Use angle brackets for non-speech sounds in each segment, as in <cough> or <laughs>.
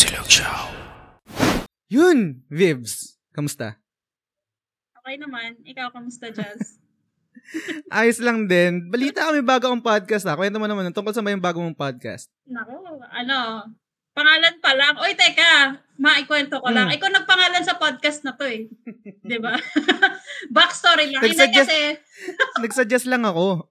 Silog Show. Yun, Vibs. Kamusta? Okay naman. Ikaw, kamusta, Jazz? <laughs> Ayos lang din. Balita kami bago akong podcast ha. Kwento mo naman tungkol sa may bago mong podcast. Nako, ano, pangalan pa lang. Oy, teka, maikwento ko lang. Mm. Ikaw nagpangalan sa podcast na to eh. 'Di ba? <laughs> Backstory lang. Nagsuggest- kasi, <laughs> Nagsuggest lang ako.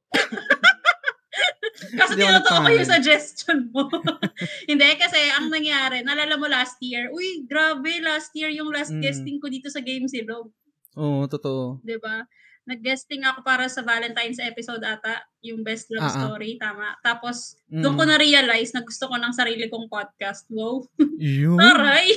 <laughs> ako tinutuko ko yung suggestion mo. <laughs> Hindi, kasi ang nangyari, nalala mo last year, uy, grabe, last year yung last Mm. guesting ko dito sa Game Silog. Oo, totoo. 'di ba? Nag-guesting ako para sa Valentine's episode ata, yung best love Ah, ah. story, tama. Tapos, Mm. doon ko na-realize na gusto ko ng sarili kong podcast. Wow. Yun. <laughs> Taray!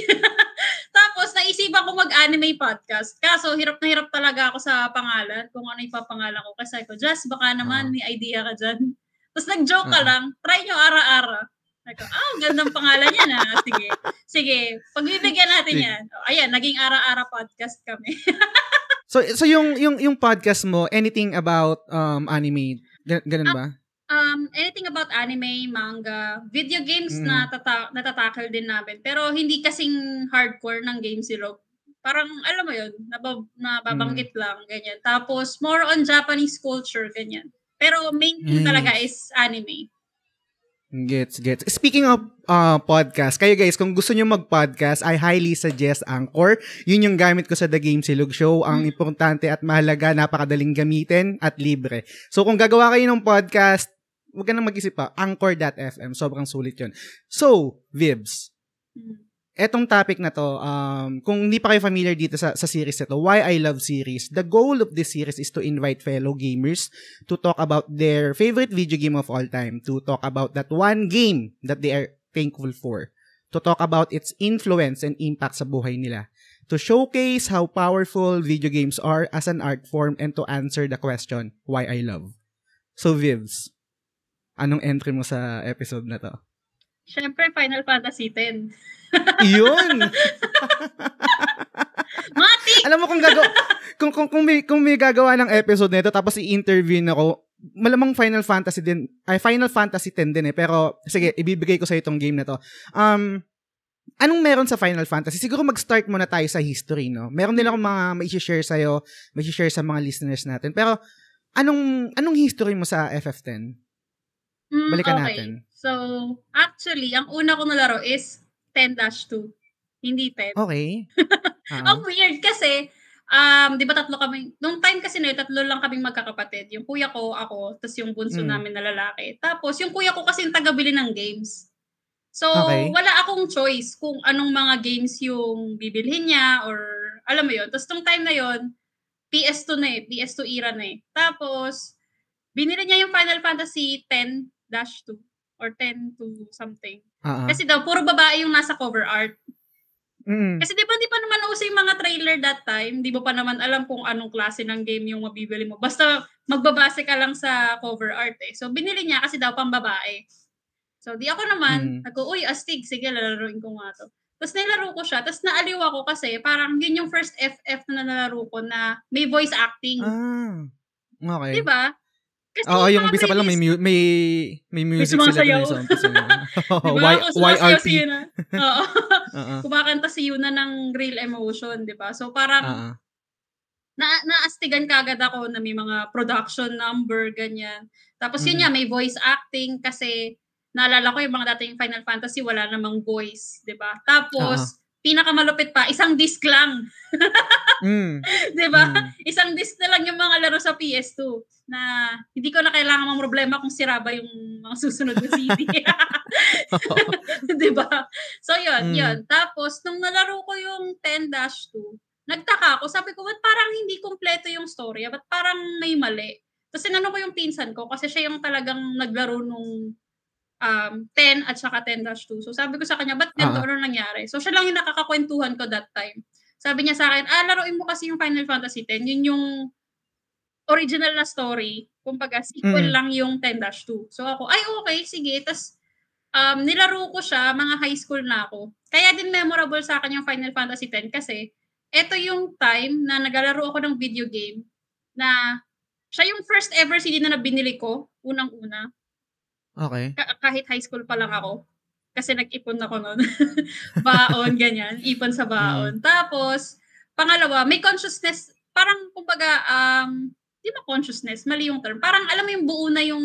Tapos, naisipan ko mag-anime podcast. Kaso, hirap na hirap talaga ako sa pangalan, kung ano ipapangalan ko. Kasi ko, Jess, baka naman Ah. may idea ka dyan. Tapos, nag-joke ka Ah. lang, try nyo ara-ara. Sabi ko, ah, gandang pangalan yan ah. Sige. Sige, pagbibigyan natin Sige. yan. O, ayan, naging ara-ara podcast kami. <laughs> So so yung yung yung podcast mo, anything about um anime, Gan- ganun ba? um, anything about anime, manga, video games Mm. na tata- natatackle din namin. Pero hindi kasing hardcore ng game silog. Parang, alam mo yun, nabab- nababanggit Mm. lang, ganyan. Tapos, more on Japanese culture, ganyan. Pero main Mm. thing talaga is anime. Gets, gets. Speaking of uh, podcast, kayo guys, kung gusto nyo mag-podcast, I highly suggest Anchor. Yun yung gamit ko sa The Game Silog Show. Ang importante at mahalaga, napakadaling gamitin at libre. So kung gagawa kayo ng podcast, huwag ka nang mag-isip pa. Anchor.fm. Sobrang sulit yun. So, Vibs, Mm. Etong topic na to, um, kung hindi pa kayo familiar dito sa, sa series na to, Why I Love Series, the goal of this series is to invite fellow gamers to talk about their favorite video game of all time, to talk about that one game that they are thankful for, to talk about its influence and impact sa buhay nila, to showcase how powerful video games are as an art form, and to answer the question, why I love. So, Vivs, anong entry mo sa episode na to? Siyempre, Final Fantasy X. Yun! <laughs> Mati! Alam mo kung gagawa kung kung kung may, kung may gagawa ng episode nito tapos i-interview ako, malamang Final Fantasy din ay Final Fantasy 10 din eh pero sige ibibigay ko sa itong game na to. Um anong meron sa Final Fantasy? Siguro mag-start muna tayo sa history, no? Meron din ako mga may share sa iyo, may share sa mga listeners natin. Pero anong anong history mo sa FF10? Mm, Balikan okay. natin. So, actually, ang una ko nalaro is 10-2. Hindi 10. Okay. <laughs> Ah. Ang weird kasi, um, di ba tatlo kami, nung time kasi na yun, tatlo lang kaming magkakapatid. Yung kuya ko, ako, tapos yung bunso Mm. namin na lalaki. Tapos yung kuya ko kasi yung tagabili ng games. So, Okay. wala akong choice kung anong mga games yung bibilhin niya or alam mo yun. Tapos nung time na yun, PS2 na eh, PS2 era na eh. Tapos, binili niya yung Final Fantasy 10-2 or 10 to something. Ah. Kasi daw, puro babae yung nasa cover art. Mm. Kasi di ba di pa naman uso yung mga trailer that time, di mo pa naman alam kung anong klase ng game yung mabibili mo. Basta magbabase ka lang sa cover art eh. So binili niya kasi daw pang babae. So di ako naman, Mm. nagko, uy, astig, sige, lalaroin ko nga to. Tapos nilaro ko siya, tapos naaliw ako kasi parang yun yung first FF na nalaro ko na may voice acting. Ah. Okay. Di ba? Kasi Oo, yung umpisa pa lang may mu- may may music mga sila sayaw. dun sa umpisa. <laughs> Di ba? Y, YRP. si Yuna. Oo. Oo. <laughs> Kumakanta si Yuna ng real emotion, di ba? So parang Oo. na naastigan kagad ako na may mga production number, ganyan. Tapos yun Mm. nga, may voice acting kasi naalala ko yung mga dating Final Fantasy, wala namang voice, di ba? Tapos, pinakamalupit pa, isang disc lang, <laughs> Mm. di ba? Mm. Isang disc na lang yung mga laro sa PS2 na hindi ko na kailangan mang problema kung sira ba yung mga susunod na CD. di ba? So, yun, Mm. yun. Tapos, nung nalaro ko yung 10-2, nagtaka ako. Sabi ko, ba't parang hindi kompleto yung story? Ba't parang may mali? Tapos, sinanong ko yung pinsan ko kasi siya yung talagang naglaro nung um, 10 at saka 10-2. So, sabi ko sa kanya, ba't ganito? Ah. Ano nangyari? So, siya lang yung nakakakwentuhan ko that time. Sabi niya sa akin, ah, laruin mo kasi yung Final Fantasy 10. Yun yung original na story. Kumbaga, sequel Mm. lang yung 10-2. So, ako, ay, okay, sige. Tapos, um, nilaro ko siya, mga high school na ako. Kaya din memorable sa akin yung Final Fantasy 10 kasi ito yung time na naglalaro ako ng video game na siya yung first ever CD na nabinili ko, unang-una, Okay. ka- kahit high school pa lang ako. Kasi nag-ipon ako noon. <laughs> baon, ganyan. Ipon sa baon. Mm. Tapos, pangalawa, may consciousness, parang kumbaga, um, di ba consciousness, mali yung term. Parang alam mo yung buo na yung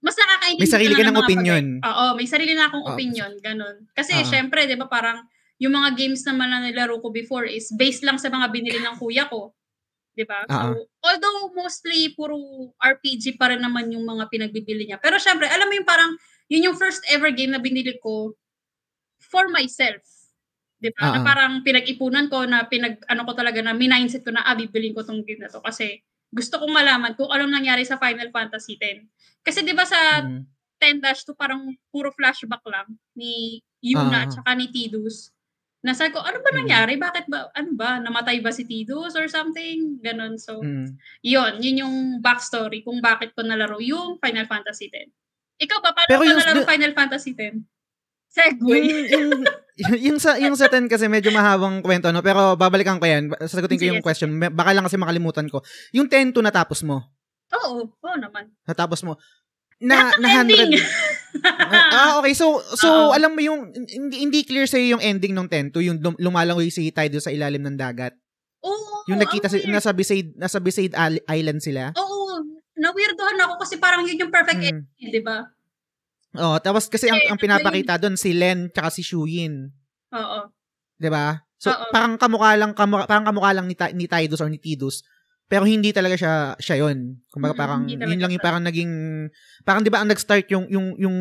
mas nakakaintindi May sarili ka ng opinion. Oo, may sarili na akong oh. opinion, ganun. Kasi uh-huh. syempre, 'di ba, parang yung mga games naman na nilaro ko before is based lang sa mga binili ng kuya ko. 'Di ba? Uh-huh. So, although mostly puro RPG pa rin naman yung mga pinagbibili niya. Pero syempre, alam mo yung parang yun yung first ever game na binili ko for myself. 'Di ba? Uh-huh. Na parang pinag-ipunan ko na pinag ano ko talaga na mindset ko na ah, bibilin ko tong game na to kasi gusto kong malaman kung anong nangyari sa Final Fantasy 10. Kasi 'di ba sa mm. 10-2 parang puro flashback lang ni Yuna uh, at saka ni Tidus. Nasa ko, ano ba mm. nangyari? Bakit ba, ano ba, namatay ba si Tidus or something? Ganon. So, mm. yun, yun yung backstory kung bakit ko nalaro yung Final Fantasy 10. Ikaw ba, paano Pero ka nalaro the... Final Fantasy 10? Segway. yung, yung, <laughs> yung, sa, yung sa 10 kasi medyo mahabang kwento, no? Pero babalikan ko yan. Sasagutin ko yes. yung question. Baka lang kasi makalimutan ko. Yung 10 to natapos mo? Oo, oo naman. Natapos mo na na 100 <laughs> ah okay so so Uh-oh. alam mo yung hindi, hindi clear sa yung ending ng 10 to yung lumalangoy si Tide sa ilalim ng dagat Oo. Yung nakita si nasa Beside nasa Beside Island sila. Oo. Na-weirdohan ako kasi parang yun yung perfect hmm. ending, 'di ba? Oo, tapos kasi ang, ang pinapakita doon si Len tsaka si Shuyin. Oo. 'Di ba? So Uh-oh. parang kamukha lang kamukha, parang kamukha lang ni, ni Tidus or ni Tidus pero hindi talaga siya siya 'yon. Kumbaga parang mm, yun lang yung parang naging parang 'di ba ang nag-start yung yung yung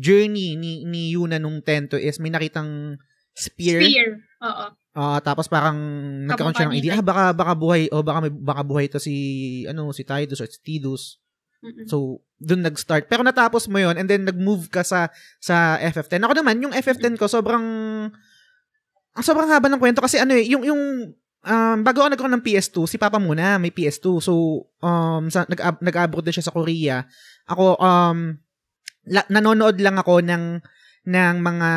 journey ni ni Yuna nung Tento is may nakitang spear. Spear. Oo. Ah, uh, tapos parang nagkaroon siya ng idea, ah, baka baka buhay o baka may, baka buhay to si ano si Tidus or si Tidus. Mm-mm. So, doon nag-start. Pero natapos mo 'yon and then nag-move ka sa sa FF10. Ako naman, yung FF10 ko sobrang ang sobrang haba ng kwento kasi ano eh, yung yung um, bago ako nagkaroon ng PS2, si Papa muna may PS2. So, um, sa, nag, nag-abroad na siya sa Korea. Ako, um, la, nanonood lang ako ng ng mga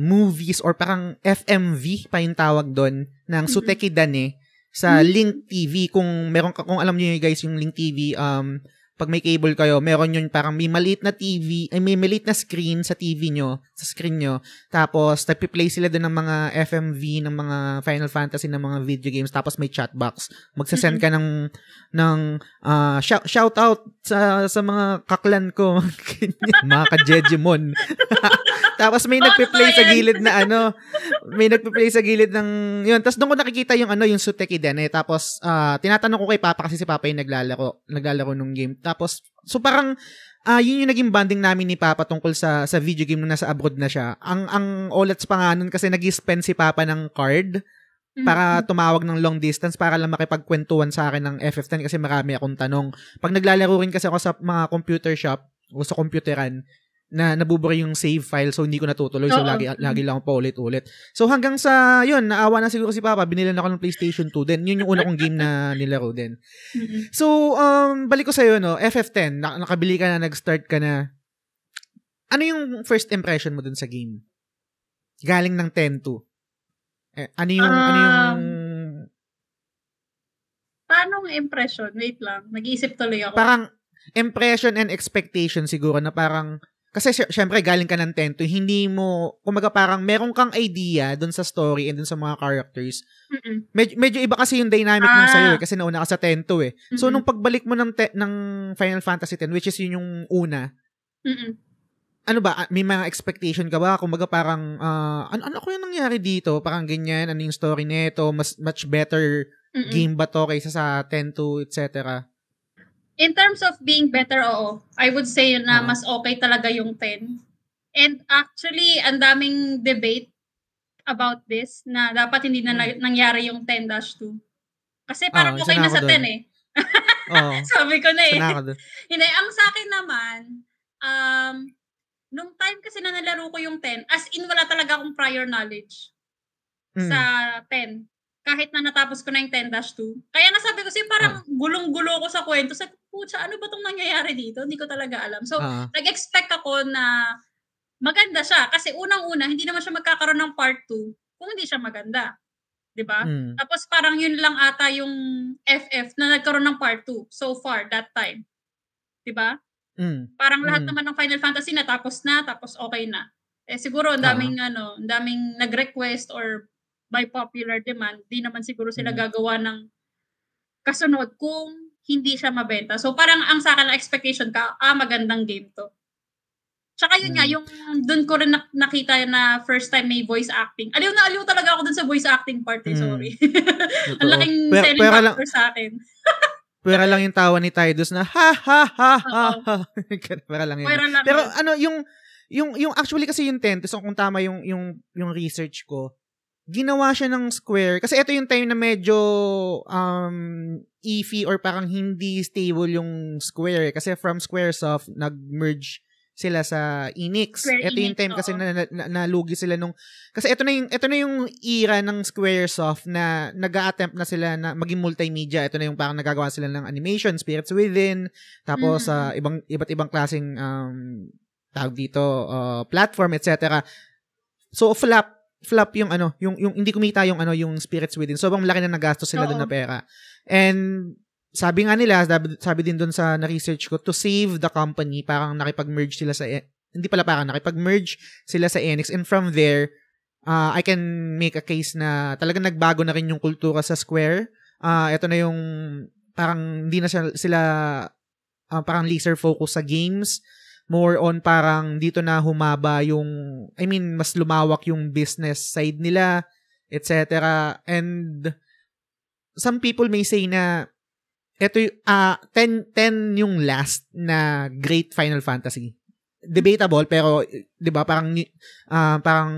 movies or parang FMV pa yung tawag doon ng Suteki Dane sa Link TV kung meron ka kung alam niyo guys yung Link TV um pag may cable kayo, meron yun parang may maliit na TV, ay may maliit na screen sa TV nyo, sa screen nyo. Tapos, nagpi-play sila doon ng mga FMV, ng mga Final Fantasy, ng mga video games. Tapos, may chat box. Magsasend ka ng, ng uh, shout, shout out sa, sa mga kaklan ko. <laughs> mga ka-Jejimon. <laughs> Tapos, may nagpi-play sa gilid na ano, may nagpe-play sa gilid ng, yun. Tapos, doon ko nakikita yung ano, yung Suteki din eh. Tapos, uh, tinatanong ko kay Papa kasi si Papa yung naglalaro, naglalaro nung game. Tapos, so parang, uh, yun yung naging bonding namin ni Papa tungkol sa sa video game nung nasa abroad na siya. Ang ang OLEDs pa nga nun kasi nag-spend si Papa ng card para mm-hmm. tumawag ng long distance para lang makipagkwentuhan sa akin ng FF10 kasi marami akong tanong. Pag naglalaro rin kasi ako sa mga computer shop o sa computeran, na nabubura yung save file so hindi ko natutuloy so lagi lagi lang pa ulit-ulit. So hanggang sa yun naawa na siguro si Papa binilan ako ng PlayStation 2 din. Yun yung una kong game na <laughs> nilaro din. So um balik ko sa iyo no, FF10 na, nakabili ka na nag-start ka na. Ano yung first impression mo dun sa game? Galing ng 10 to. Eh, ano yung um, ano yung um, Paano impression? Wait lang. Nag-iisip tuloy ako. Parang impression and expectation siguro na parang kasi syempre galing ka ng tento, hindi mo, kumaga parang meron kang idea dun sa story and dun sa mga characters. Medyo, medyo iba kasi yung dynamic ah. nung sa'yo eh, kasi nauna ka sa tento eh. Mm-mm. So nung pagbalik mo ng, te- ng Final Fantasy X, which is yun yung una, Mm-mm. ano ba, may mga expectation ka ba? Kumaga parang, uh, ano, ano ko yung nangyari dito? Parang ganyan, ano yung story nito? Mas, much better Mm-mm. game ba to kaysa sa tento, etc. In terms of being better, oo. I would say na mas okay talaga yung 10. And actually, ang daming debate about this na dapat hindi na hmm. nangyari yung 10-2. Kasi parang oh, okay na sa 10 eh. oh, <laughs> Sabi ko na eh. Hindi, ang sa akin naman, um, nung time kasi na nalaro ko yung 10, as in wala talaga akong prior knowledge mm. sa 10 kahit na natapos ko na yung 10-2. Kaya nasabi ko, kasi parang uh. gulong-gulo ko sa kwento. Sa pucha, ano ba tong nangyayari dito? Hindi ko talaga alam. So, uh. nag-expect ako na maganda siya. Kasi unang-una, hindi naman siya magkakaroon ng part 2 kung hindi siya maganda. 'di ba? Mm. Tapos parang yun lang ata yung FF na nagkaroon ng part 2 so far that time. 'Di ba? Mm. Parang lahat mm. naman ng Final Fantasy natapos na, tapos okay na. Eh siguro ang daming ano, ang daming nag-request or by popular demand, di naman siguro sila Mm. gagawa ng kasunod kung hindi siya mabenta. So parang ang sa akin na expectation ka, ah magandang game to. Tsaka yun nga, Mm. yung doon ko rin nak- nakita na first time may voice acting. Aliw na aliw talaga ako dun sa voice acting part, eh, Mm. sorry. <laughs> ang Totoo. laking Pero- selling pero lang- factor sa akin. Pwera lang yung tawa ni Tidus na ha ha ha ha ha. <laughs> Pwera lang yun. Pwera lang Pero yun. ano yung yung yung actually kasi yung tent, so kung tama yung yung yung research ko, ginawa siya ng Square kasi ito yung time na medyo um iffy or parang hindi stable yung Square kasi from Squaresoft nag-merge sila sa Enix. Square ito yung Enix, time kasi oo. na, na, na nalugi sila nung kasi ito na yung ito na yung era ng Squaresoft na nag-a-attempt na sila na maging multimedia. Ito na yung parang nagagawa sila ng animation, Spirits Within, tapos Mm. sa ibang iba't ibang klaseng um tawag dito uh, platform etc. So flop flop yung ano, yung yung hindi kumita yung ano, yung Spirits Within. Sobrang laki na nagastos sila doon Oo. na pera. And sabi nga nila, sabi, sabi din doon sa na-research ko, to save the company, parang nakipag-merge sila sa, E- hindi pala parang, nakipag-merge sila sa Enix. And from there, uh, I can make a case na talagang nagbago na rin yung kultura sa Square. Uh, ito na yung, parang hindi na sila, sila uh, parang laser focus sa games. More on parang dito na humaba yung, I mean, mas lumawak yung business side nila, etc. And some people may say na ito y- ah 10 10 yung last na great Final Fantasy. Debatable pero 'di ba parang ah, parang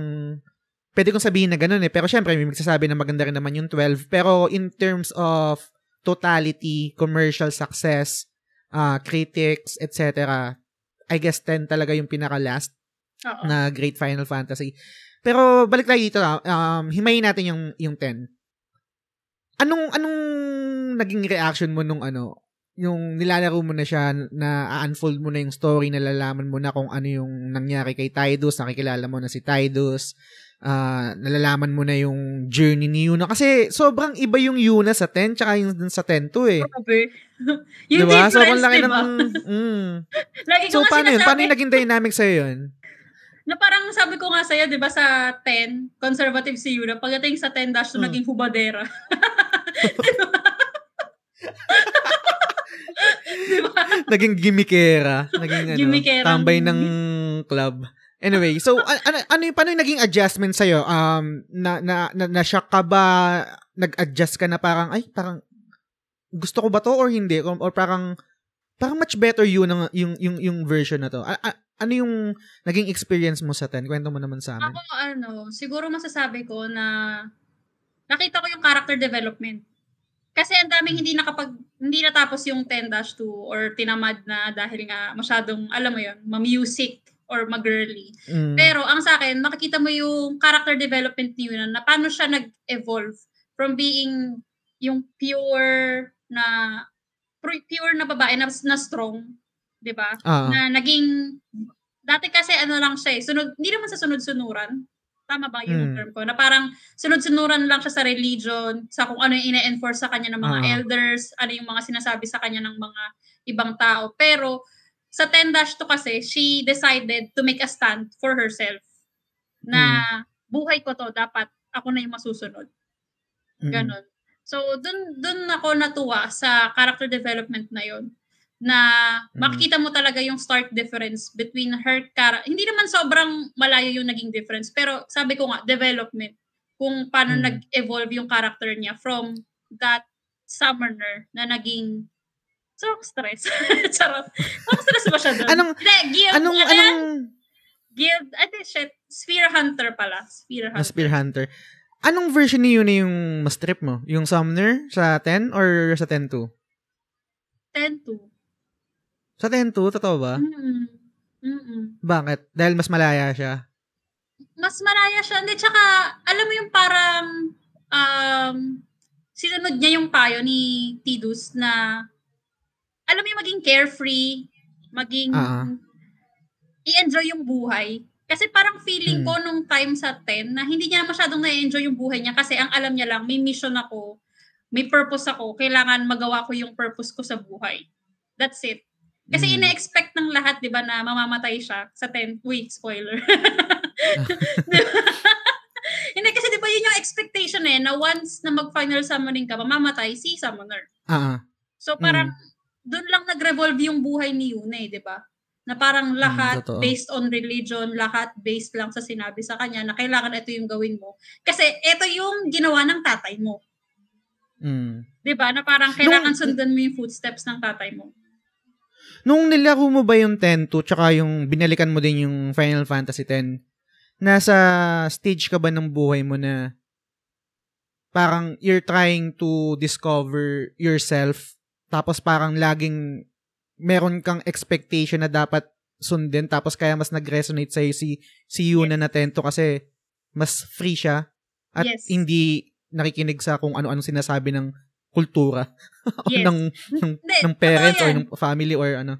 pwede kong sabihin na ganun eh pero syempre may magsasabi na maganda rin naman yung 12 pero in terms of totality, commercial success, ah critics, etc. I guess 10 talaga yung pinaka last Oo. na great Final Fantasy. Pero balik tayo dito, um, himayin natin yung yung 10. Anong anong naging reaction mo nung ano, yung nilalaro mo na siya, na unfold mo na yung story, nalalaman mo na kung ano yung nangyari kay Tidus, nakikilala mo na si Tidus, ah nalalaman mo na yung journey ni Yuna. Kasi sobrang iba yung Yuna sa 10, tsaka yung dun sa 10 to eh. Grabe. <laughs> yung Diba? difference, Sobrang laki diba? ng... <laughs> Mm. Lagi So, paano yun? sinasabi, Paano yung naging dynamic sa'yo yun? na parang sabi ko nga sa'yo, di ba sa 10, conservative si Yuna, pagdating sa 10 dash, Mm. naging hubadera. <laughs> di ba? naging gimmickera, naging ano, Gimmickera. tambay ng club. Anyway, so a- ano ano yung paano yung naging adjustment sa Um na na na, na shock ka ba? Nag-adjust ka na parang ay parang gusto ko ba to or hindi or, or parang parang much better yun ang yung yung yung version na to. A- a- ano yung naging experience mo sa 10? Kwento mo naman sa amin. Ako, ano, siguro masasabi ko na nakita ko yung character development. Kasi ang daming hindi nakapag, hindi natapos yung 10-2 or tinamad na dahil nga masyadong, alam mo yun, ma-music or ma-girly. Mm. Pero ang sa akin, makikita mo yung character development ni Yuna na paano siya nag-evolve from being yung pure na pu- pure na babae na, na strong, 'di ba? Ah, Na naging dati kasi ano lang siya eh, sunod hindi naman sa sunod-sunuran. Tama ba yung Mm. term ko? Na parang sunod-sunuran lang siya sa religion, sa kung ano yung ine-enforce sa kanya ng mga Ah. elders, ano yung mga sinasabi sa kanya ng mga ibang tao. Pero sa 10-2 kasi, she decided to make a stand for herself. Na buhay ko to, dapat ako na yung masusunod. mm. Ganon. So, dun, dun ako natuwa sa character development na yon na Mm. makikita mo talaga yung start difference between her character. Hindi naman sobrang malayo yung naging difference, pero sabi ko nga, development. Kung paano Mm. nag-evolve yung character niya from that summoner na naging So, stress. <laughs> Charot. Ang stress ba siya doon? Anong- Hindi, guild. Anong ano anong Guild. I think shit. Sphere Hunter pala. Sphere Ah, Hunter. Spear Hunter. Anong version ni Yuna yung mas trip mo? Yung Summoner sa 10 or sa 10-2? 10-2. Sa 10-2, totoo ba? Mm-mm. Mm-mm. Bakit? Dahil mas malaya siya. mas malaya siya. Hindi, tsaka, alam mo yung parang, um, sinunod niya yung payo ni Tidus na, alam mo yung maging carefree, maging, Ah. i-enjoy yung buhay. Kasi parang feeling Hmm. ko nung time sa 10 na hindi niya masyadong na-enjoy yung buhay niya kasi ang alam niya lang, may mission ako, may purpose ako, kailangan magawa ko yung purpose ko sa buhay. That's it. Kasi Mm. ina-expect ng lahat, di ba, na mamamatay siya sa 10. Wait, spoiler. <laughs> <laughs> Hindi kasi di ba yun yung expectation eh, na once na mag-final summoning ka, mamamatay si summoner. Ah. So parang doon lang nag-revolve yung buhay ni Yuna eh, di ba? Na parang lahat totoo. based on religion, lahat based lang sa sinabi sa kanya na kailangan ito yung gawin mo. Kasi ito yung ginawa ng tatay mo. Mm. 'Di ba? Na parang kailangan Nung- sundan mo yung footsteps ng tatay mo. Nung nilaro mo ba yung 10-2 tsaka yung binalikan mo din yung Final Fantasy 10, nasa stage ka ba ng buhay mo na parang you're trying to discover yourself tapos parang laging meron kang expectation na dapat sundin tapos kaya mas nag-resonate sa'yo si, si Yuna na 10 kasi mas free siya at Yes. hindi nakikinig sa kung ano-ano sinasabi ng kultura <laughs> Yes. ng, ng, <laughs> Hindi, ng parents or ng family or ano.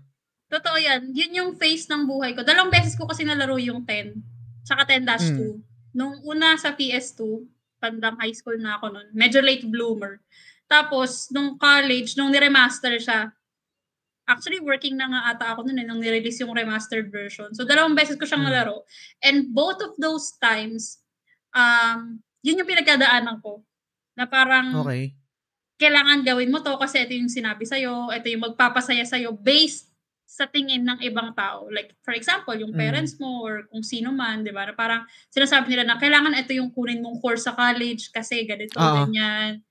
Totoo yan. Yun yung phase ng buhay ko. Dalawang beses ko kasi nalaro yung 10. Tsaka 10-2. Mm. Nung una sa PS2, pandang high school na ako nun. Medyo late bloomer. Tapos, nung college, nung niremaster siya, actually working na nga ata ako nun eh, nung nirelease yung remastered version. So, dalawang beses ko siyang Mm. nalaro. And both of those times, um, yun yung pinagkadaanan ko. Na parang, Okay. kailangan gawin mo to kasi ito yung sinabi sa'yo, ito yung magpapasaya sa'yo based sa tingin ng ibang tao. Like, for example, yung Mm. parents mo or kung sino man, di ba? Na parang sinasabi nila na kailangan ito yung kunin mong course sa college kasi ganito, Oo. ganyan.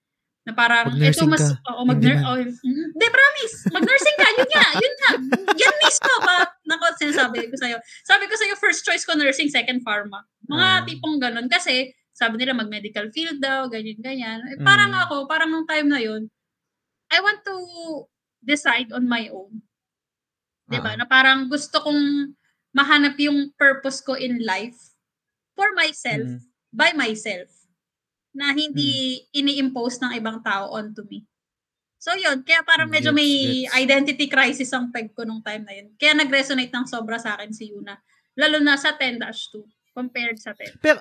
Na parang, ito mas, ka. oo, mag Hindi man. oh, mm, Di, promise. Mag-nursing ka. Yun nga. Yun nga. Yan mismo ba? Nako, sinasabi ko sa'yo. Sabi ko sa'yo, first choice ko nursing, second pharma. Mga Ah. tipong ganun. Kasi, sabi nila mag-medical field daw, ganyan-ganyan. Eh, parang Mm. ako, parang nung time na yun, I want to decide on my own. 'Di ba? Ah. Na parang gusto kong mahanap yung purpose ko in life for myself, Mm. by myself. Na hindi ini-impose ng ibang tao onto me. So yun, kaya parang medyo may identity crisis ang peg ko nung time na yun. Kaya nag-resonate ng sobra sa akin si Yuna. Lalo na sa 10-2 compared sa 10. Pero,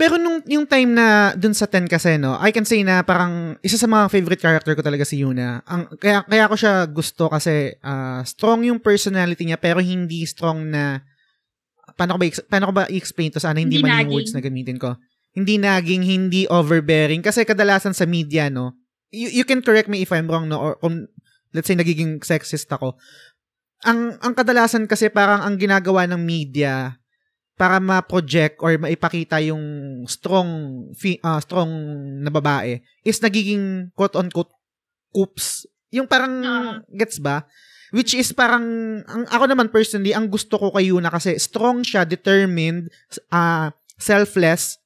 pero nung yung time na dun sa 10 kasi, no, I can say na parang isa sa mga favorite character ko talaga si Yuna. Ang, kaya, kaya ko siya gusto kasi ah, strong yung personality niya pero hindi strong na paano ko ba, paano ko ba i-explain to sana hindi, Hindi mali yung words na gamitin ko. Hindi naging, hindi overbearing. Kasi kadalasan sa media, no, you, you can correct me if I'm wrong, no, or kung, let's say, nagiging sexist ako. Ang, ang kadalasan kasi parang ang ginagawa ng media para ma-project or maipakita yung strong ah, strong na babae is nagiging quote unquote coops. Yung parang gets ba? Which is parang ang ako naman personally ang gusto ko kay Yuna kasi strong siya, determined, ah selfless,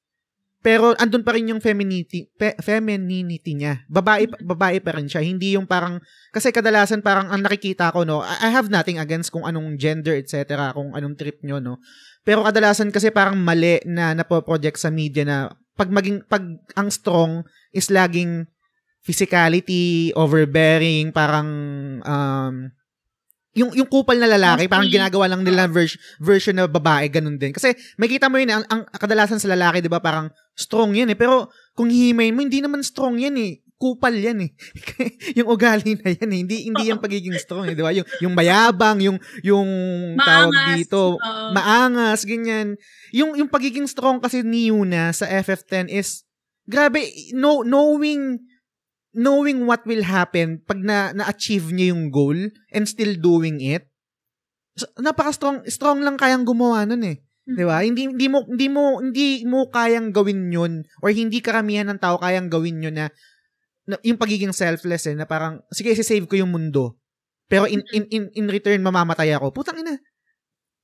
pero andun pa rin yung femininity, fe- femininity niya. Babae babae pa rin siya, hindi yung parang kasi kadalasan parang ang nakikita ko no, I I have nothing against kung anong gender etc, kung anong trip nyo no. Pero kadalasan kasi parang mali na napo-project sa media na pag maging pag ang strong is laging physicality, overbearing, parang um yung yung kupal na lalaki, parang ginagawa lang nila vers- version na babae, ganun din. Kasi makita mo yun, ang, ang kadalasan sa lalaki, di ba, parang strong yan eh. Pero kung hihimayin mo, hindi naman strong yan eh. Kupal yan eh. <laughs> yung ugali na yan eh. Hindi, hindi yan pagiging strong eh, di ba? Yung, yung mayabang, yung, yung tawag Maangas. dito, Oo. maangas, ganyan. Yung, yung pagiging strong kasi ni Yuna sa FF10 is, grabe, know, knowing, knowing what will happen pag na, na-achieve niya yung goal and still doing it, so, napaka-strong, strong lang kayang gumawa nun eh. Mm. 'Di ba? Hindi hindi mo hindi mo hindi mo kayang gawin 'yun or hindi karamihan ng tao kayang gawin 'yun na, na yung pagiging selfless eh na parang sige save ko yung mundo. Pero in in in, in return mamamatay ako. Putang ina.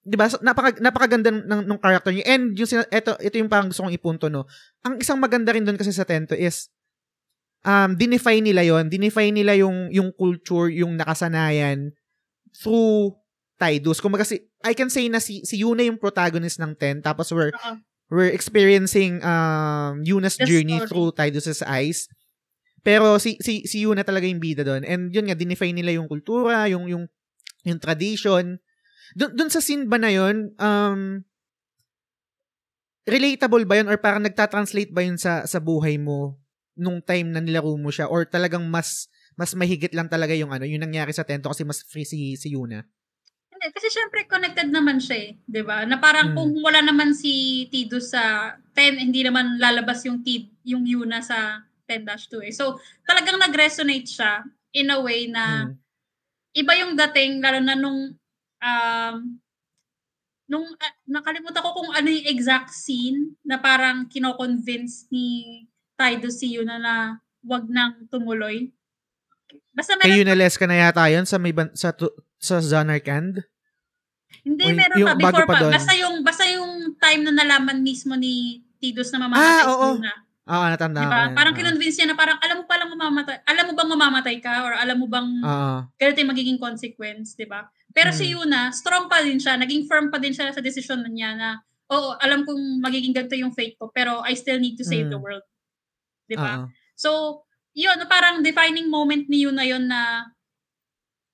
'Di ba? So, napaka napakaganda ng ng character niya. And yung ito ito yung parang gusto kong ipunto no. Ang isang maganda rin doon kasi sa Tento is um dinefine nila 'yon. Dinefine nila yung yung culture, yung nakasanayan through Tidus. Kung si I can say na si si Yuna yung protagonist ng 10 tapos we're Oo. we're experiencing um Yuna's The journey story. through Tidus's eyes. Pero si si si Yuna talaga yung bida doon. And yun nga dinefine nila yung kultura, yung yung yung tradition. Doon doon sa scene ba na yun, um relatable ba yun or parang nagta-translate ba yun sa sa buhay mo nung time na nilaro mo siya or talagang mas mas mahigit lang talaga yung ano, yung nangyari sa Tento kasi mas free si si Yuna. Hindi, kasi syempre connected naman siya eh, 'di ba? Na parang Mm. kung wala naman si Tido sa 10, hindi naman lalabas yung Tid, yung Yuna sa 10-2 eh. So, talagang nag-resonate siya in a way na Mm. iba yung dating lalo na nung um nung ah, nakalimutan ko kung ano yung exact scene na parang kino-convince ni Tido si Yuna na wag nang tumuloy. Basta meron Kay Yunales ka na yata yun sa may ban- sa tu- sa Zanarkand? Hindi, O, meron yung pa. Before pa pa. doon? Basta yung, basta yung time na nalaman mismo ni Tidos na mamamatay Ah, si oo. Yuna. Oo, natanda Diba? ko. Parang Oo. kinonvince niya na parang alam mo palang mamamatay. Alam mo bang mamamatay ka? Or alam mo bang Oo. ganito yung magiging consequence, di ba? Pero si Mm. Yuna, strong pa din siya. Naging firm pa din siya sa decision niya na, oo, alam kong magiging ganito yung fate ko, pero I still need to save Mm. the world. Di ba? Oo. So, yun, parang defining moment ni Yuna yun na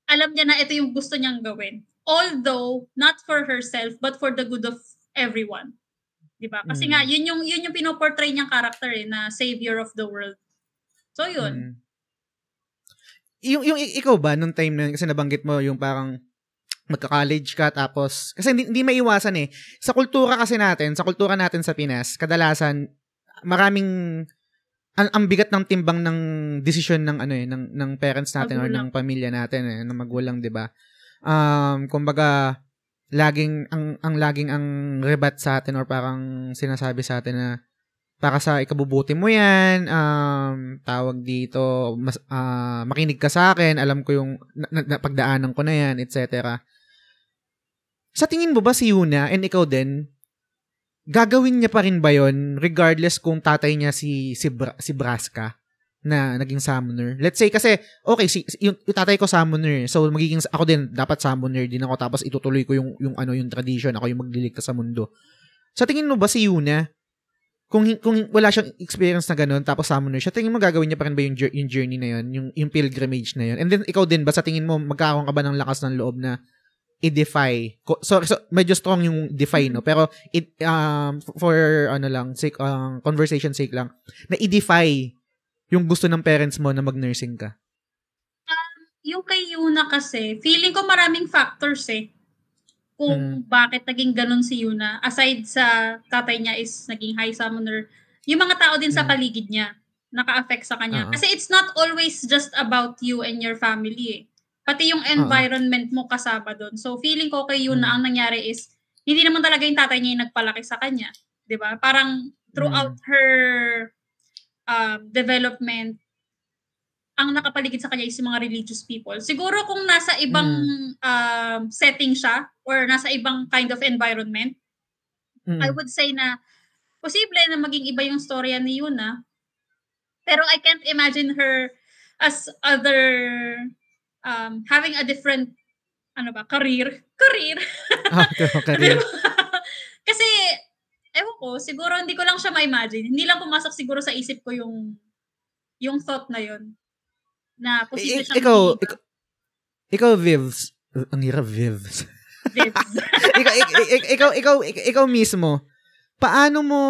alam niya na ito yung gusto niyang gawin. Although, not for herself, but for the good of everyone. Di ba? Kasi Mm. nga, yun yung, yun yung pinoportray niyang character eh, na savior of the world. So, yun. Mm. Yung, yung ikaw ba, nung time na, kasi nabanggit mo yung parang magka-college ka tapos, kasi hindi, hindi maiwasan eh. Sa kultura kasi natin, sa kultura natin sa Pinas, kadalasan, maraming, ang, ang bigat ng timbang ng desisyon ng ano eh, ng, ng parents natin or Magulang. ng pamilya natin eh, ng magulang, 'di ba? Um, kumbaga, laging ang ang laging ang rebat sa atin or parang sinasabi sa atin na para sa ikabubuti mo yan, um, tawag dito, mas, ah, makinig ka sa akin, alam ko yung na, na- napagdaanan ko na yan, etc. Sa tingin mo ba si Yuna and ikaw din, gagawin niya pa rin ba yon regardless kung tatay niya si si, Bra- si Braska na naging summoner? Let's say kasi, okay, si, yung, yung tatay ko summoner, so magiging, ako din, dapat summoner din ako, tapos itutuloy ko yung, yung, ano, yung tradition, ako yung magliligtas sa mundo. Sa tingin mo ba si Yuna, kung kung wala siyang experience na ganun tapos summoner siya, tingin mo gagawin niya pa rin ba yung, yung journey na yun, yung, yung pilgrimage na yun? And then ikaw din ba sa tingin mo magkakaroon ka ba ng lakas ng loob na i-defy? So, so medyo strong yung defy no, pero it um for ano lang, sake um, conversation sake lang, na i-defy yung gusto ng parents mo na mag-nursing ka. Yung kay Yuna kasi, feeling ko maraming factors eh. Kung bakit naging ganun si Yuna. Aside sa tatay niya is naging high summoner, yung mga tao din sa Mm. paligid niya naka-affect sa kanya. Oo. Kasi it's not always just about you and your family eh. Pati yung environment mo kasama doon. So feeling ko kay Yuna Mm. ang nangyari is, hindi naman talaga yung tatay niya yung nagpalaki sa kanya. 'Di ba Parang throughout her um, development, ang nakapaligid sa kanya is yung mga religious people. Siguro kung nasa ibang um, setting siya or nasa ibang kind of environment, Mm. I would say na posible na maging iba yung storya ni Yuna. Pero I can't imagine her as other um, having a different ano ba, career. Career. Ah, career. <laughs> Diba? Kasi, ewan ko, siguro hindi ko lang siya ma-imagine. Hindi lang pumasok siguro sa isip ko yung yung thought na yun. Na posible siyang ikaw, ikaw, ikaw, Vivs. Ang hirap, Vivs. Vibs. <laughs> ikaw, ik- ik- ikaw, ikaw, ik- ikaw mismo, paano mo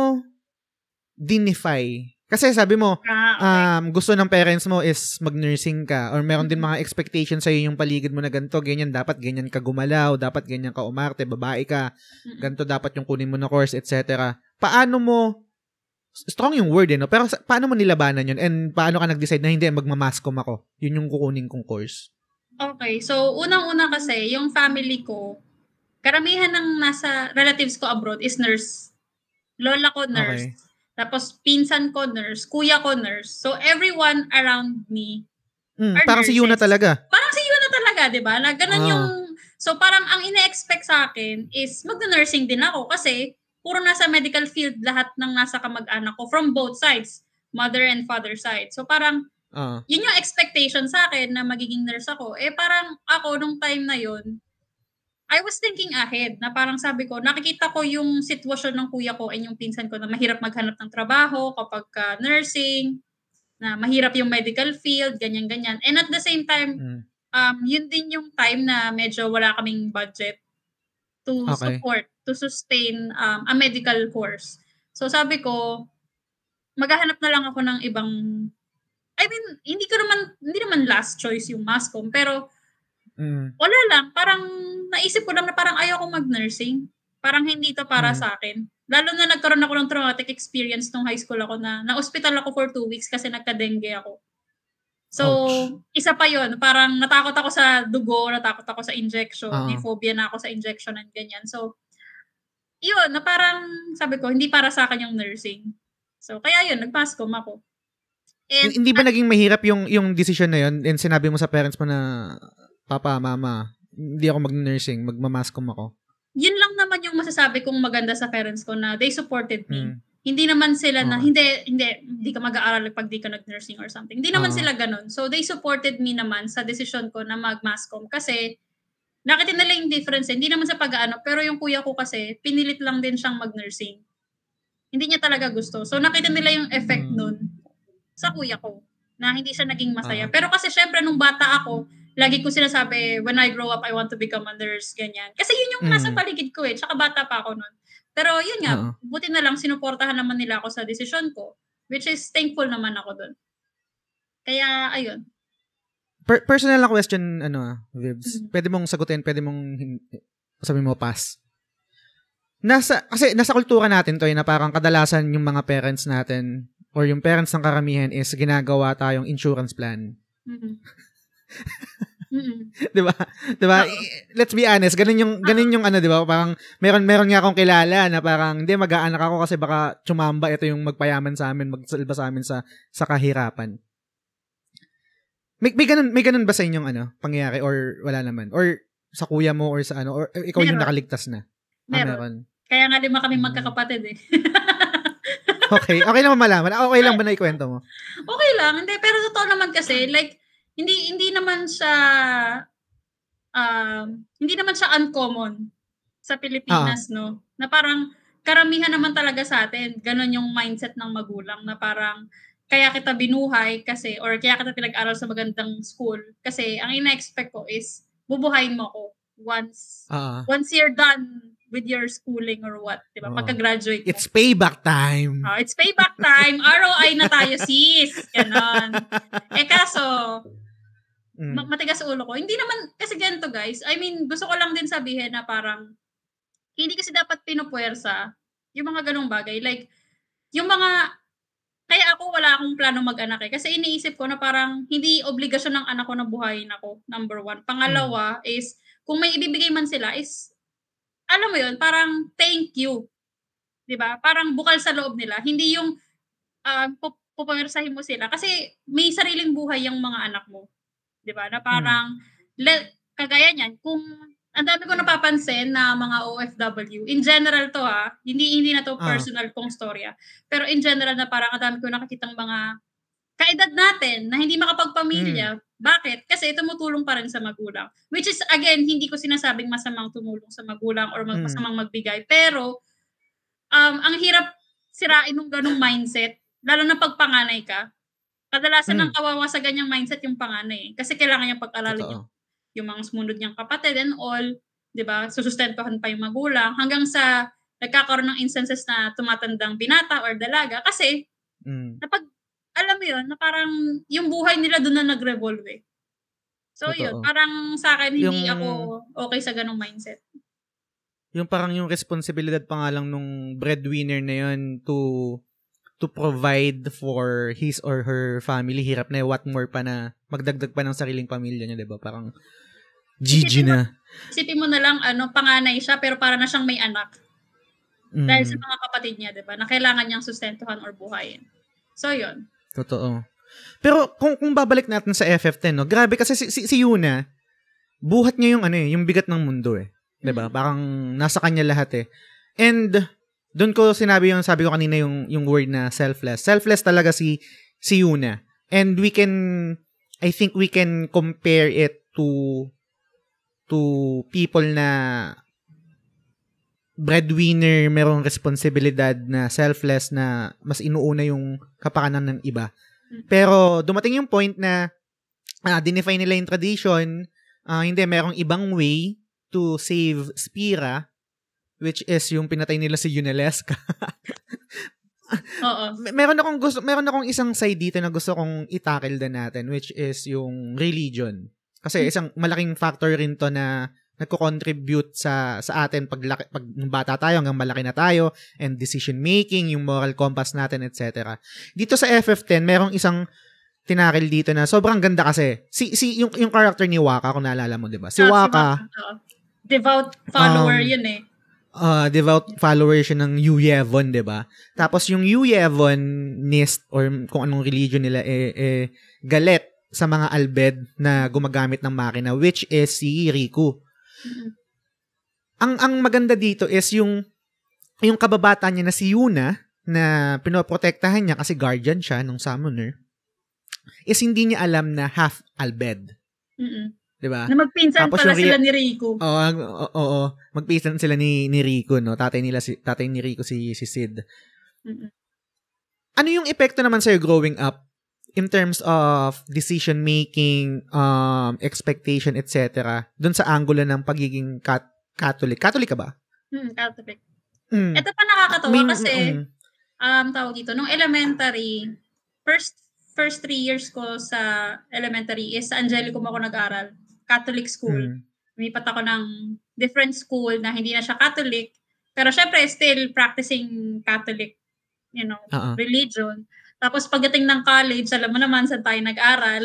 dinify? Kasi sabi mo, ah, okay. um, gusto ng parents mo is mag-nursing ka or meron din mga expectation sa'yo yung paligid mo na ganito, ganyan, dapat ganyan ka gumalaw, dapat ganyan ka umarte, babae ka, ganito dapat yung kunin mo na course, etc. Paano mo, strong yung word eh, no? pero sa- paano mo nilabanan yun and paano ka nag-decide na hindi, magmamascom ako, yun yung kukunin kong course? Okay, so unang-una kasi, yung family ko, karamihan ng nasa relatives ko abroad is nurse. Lola ko nurse. Okay. Tapos pinsan ko nurse, kuya ko nurse. So everyone around me, Mm, Are parang si Yuna nurses. talaga. parang si Yuna talaga, 'di ba? Na ganun Ah. yung So parang ang ine-expect sa akin is mag-nursing din ako kasi puro nasa medical field lahat ng nasa kamag-anak ko from both sides, mother and father side. So parang Ah. yun yung expectation sa akin na magiging nurse ako. Eh parang ako nung time na yun, I was thinking ahead na parang sabi ko, nakikita ko yung sitwasyon ng kuya ko and yung pinsan ko na mahirap maghanap ng trabaho kapag ka nursing, na mahirap yung medical field, ganyan-ganyan. And at the same time, Mm. um, yun din yung time na medyo wala kaming budget to Okay. support, to sustain um, a medical course. So sabi ko, maghahanap na lang ako ng ibang, I mean, hindi ko naman, hindi naman last choice yung Mascom, pero Mm. Wala lang, parang naisip ko lang na parang ayaw ko mag-nursing. Parang hindi to para Mm. sa akin. Lalo na nagkaroon ako ng traumatic experience nung high school ako na na-hospital ako for two weeks kasi nagka-dengue ako. So, Ouch. isa pa yon parang natakot ako sa dugo, natakot ako sa injection, Oo. may phobia na ako sa injection and ganyan. So, yun, na parang sabi ko, hindi para sa akin yung nursing. So, kaya yun, nag-pascom ako. And, Hindi ba naging mahirap yung yung decision na yun and sinabi mo sa parents mo na papa, mama, hindi ako mag-nursing, magmamaskom ako. yun lang naman yung masasabi kong maganda sa parents ko na they supported me. Mm. Hindi naman sila na, Okay. hindi, hindi, hindi ka mag-aaral pag di ka nag-nursing or something. Hindi naman Oo. sila ganun. So, they supported me naman sa decision ko na mag-mascom kasi nakita nila yung difference. eh. Hindi naman sa pag-ano, pero yung kuya ko kasi, pinilit lang din siyang mag-nursing. Hindi niya talaga gusto. So, nakita nila yung effect Mm. nun sa kuya ko na hindi siya naging masaya. Ah. Pero kasi syempre, nung bata ako, lagi ko sinasabi, when I grow up, I want to become a nurse, ganyan. Kasi yun yung nasa Mm. paligid ko eh. Tsaka bata pa ako nun. Pero yun nga, Oo. buti na lang sinuportahan naman nila ako sa desisyon ko. Which is thankful naman ako dun. Kaya, ayun. Per- personal na question, ano ah, Vibs. Mm. Pwede mong sagutin, pwede mong sabi mo pass. Nasa, kasi nasa kultura natin to eh, na parang kadalasan yung mga parents natin or yung parents ng karamihan is ginagawa tayong insurance plan. Mm-mm. <laughs> <laughs> 'Di ba? 'Di ba? Let's be honest, ganun yung ganun yung ano, 'di ba? Parang meron meron nga akong kilala na parang hindi mag-aanak ako kasi baka chumamba ito yung magpayaman sa amin, magsalba sa amin sa sa kahirapan. May, may ganun may ganun ba sa inyong ano, pangyayari or wala naman? Or sa kuya mo or sa ano or ikaw yung Meron. nakaligtas na? Ah, Meron. meron. Kaya nga lima kami Mm. magkakapatid eh. <laughs> Okay, okay lang malaman. Okay lang ba na ikwento mo? okay lang. Hindi, pero totoo naman kasi, like, hindi hindi naman siya, um, hindi naman siya uncommon sa Pilipinas, no? Na parang, karamihan naman talaga sa atin, ganun yung mindset ng magulang na parang, kaya kita binuhay kasi, or kaya kita pinag-aral sa magandang school, kasi ang ina-expect ko is, bubuhayin mo ko once, Ah. once you're done with your schooling or what, di ba? Oo. Pagka-graduate mo. it's payback time. Oh, it's payback time. ROI na tayo, sis. Ganon. Eh kaso, Mm. ma- matigas ulo ko. Hindi naman, kasi ganito guys, I mean, gusto ko lang din sabihin na parang, hindi kasi dapat pinupuwersa yung mga ganong bagay. Like, yung mga, kaya ako wala akong plano mag-anak eh. Kasi iniisip ko na parang, hindi obligasyon ng anak ko na buhayin ako, number one. Pangalawa is, kung may ibibigay man sila is, alam mo yun, parang thank you. 'Di ba? Parang bukal sa loob nila. Hindi yung uh, pupuwersahin mo sila. Kasi may sariling buhay yung mga anak mo. 'Di ba? Na parang, le- kagaya niyan, kung ang dami ko napapansin na mga OFW, in general to ha, hindi hindi na to Ah. personal kong storya, pero in general na parang ang dami ko nakikitang mga kaedad natin na hindi makapagpamilya. Bakit? Kasi tumutulong pa rin sa magulang. Which is, again, hindi ko sinasabing masamang tumulong sa magulang or mag- Mm. masamang magbigay. Pero, um, ang hirap sirain ng ganong mindset, lalo na pag panganay ka. Kadalasan Mm. ng kawawa sa ganyang mindset yung panganay. eh. Kasi kailangan niyang pag-aralin yung, yung mga sumunod niyang kapatid and all. 'di ba Susustentuhan pa yung magulang. Hanggang sa nagkakaroon ng instances na tumatandang binata or dalaga. Kasi, Mm. na pag, alam mo yun, na parang yung buhay nila doon na nag-revolve eh. So Totoo. yun, parang sa akin hindi Yung- ako okay sa ganong mindset. yung parang yung responsibilidad pa nga lang nung breadwinner na yun to to provide for his or her family. Hirap na eh, what more pa na magdagdag pa ng sariling pamilya niya, 'di ba? Parang GG na. Isipin mo na lang, ano, panganay siya pero para na siyang may anak. Mm, Dahil sa mga kapatid niya, di ba? Na kailangan niyang sustentuhan or buhayin. So yun. Totoo. Pero kung kung babalik natin sa FF10, no, grabe kasi si, si, si Yuna, buhat niya yung ano eh, yung bigat ng mundo eh. 'Di ba? Mm. Parang nasa kanya lahat eh. And doon ko sinabi yung sabi ko kanina yung yung word na selfless. Selfless talaga si si Yuna. And we can I think we can compare it to to people na breadwinner, merong responsibilidad na selfless na mas inuuna yung kapakanan ng iba. Mm. Pero dumating yung point na ah, dinefine nila yung tradition, ah, hindi, merong ibang way to save Spira, which is yung pinatay nila si Yunelesca. <laughs> Oo. Mer- meron akong gusto, meron akong isang side dito na gusto kong itakil din natin, which is yung religion. Kasi isang malaking factor rin to na nagko-contribute sa sa atin pag laki, pag bata tayo hanggang malaki na tayo and decision making, yung moral compass natin, etc. Dito sa FF10, merong isang tinakil dito na sobrang ganda kasi. Si si yung yung character ni Waka kung naalala mo, 'di ba? Si Ah, Waka. Devout follower Um, yun eh. uh, devout follower siya ng Yu Yevon, 'di ba? Tapos yung Yu Yevon nist or kung anong religion nila eh, eh galit sa mga albed na gumagamit ng makina which is si Riku. Mhm. Ang ang maganda dito is yung yung kababata niya na si Yuna na pinoprotektahan niya kasi guardian siya nung summoner is hindi niya alam na half albed, Mm-mm. 'di ba? Na magpinsan Tapos pala yung sila ni Riku. Oo, ang- oo, oo. Magpisan sila ni ni Rico, no? Tatay nila si tatay ni Rico si si Sid. Mm-mm. Ano yung epekto naman sa'yo growing up in terms of decision making, um, expectation, etc. Doon sa angulo ng pagiging cat- Catholic. Catholic ka ba? Hmm, Catholic. Mm. Ito pa nakakatawa Min- kasi, mm, um, tawag dito, nung elementary, first first three years ko sa elementary is sa Angelicum ako nag-aral. Catholic school. mm. Lumipat ako ng different school na hindi na siya Catholic. Pero syempre, still practicing Catholic, you know, Oo. religion. Tapos pagdating ng college, alam mo naman saan tayo nag-aral.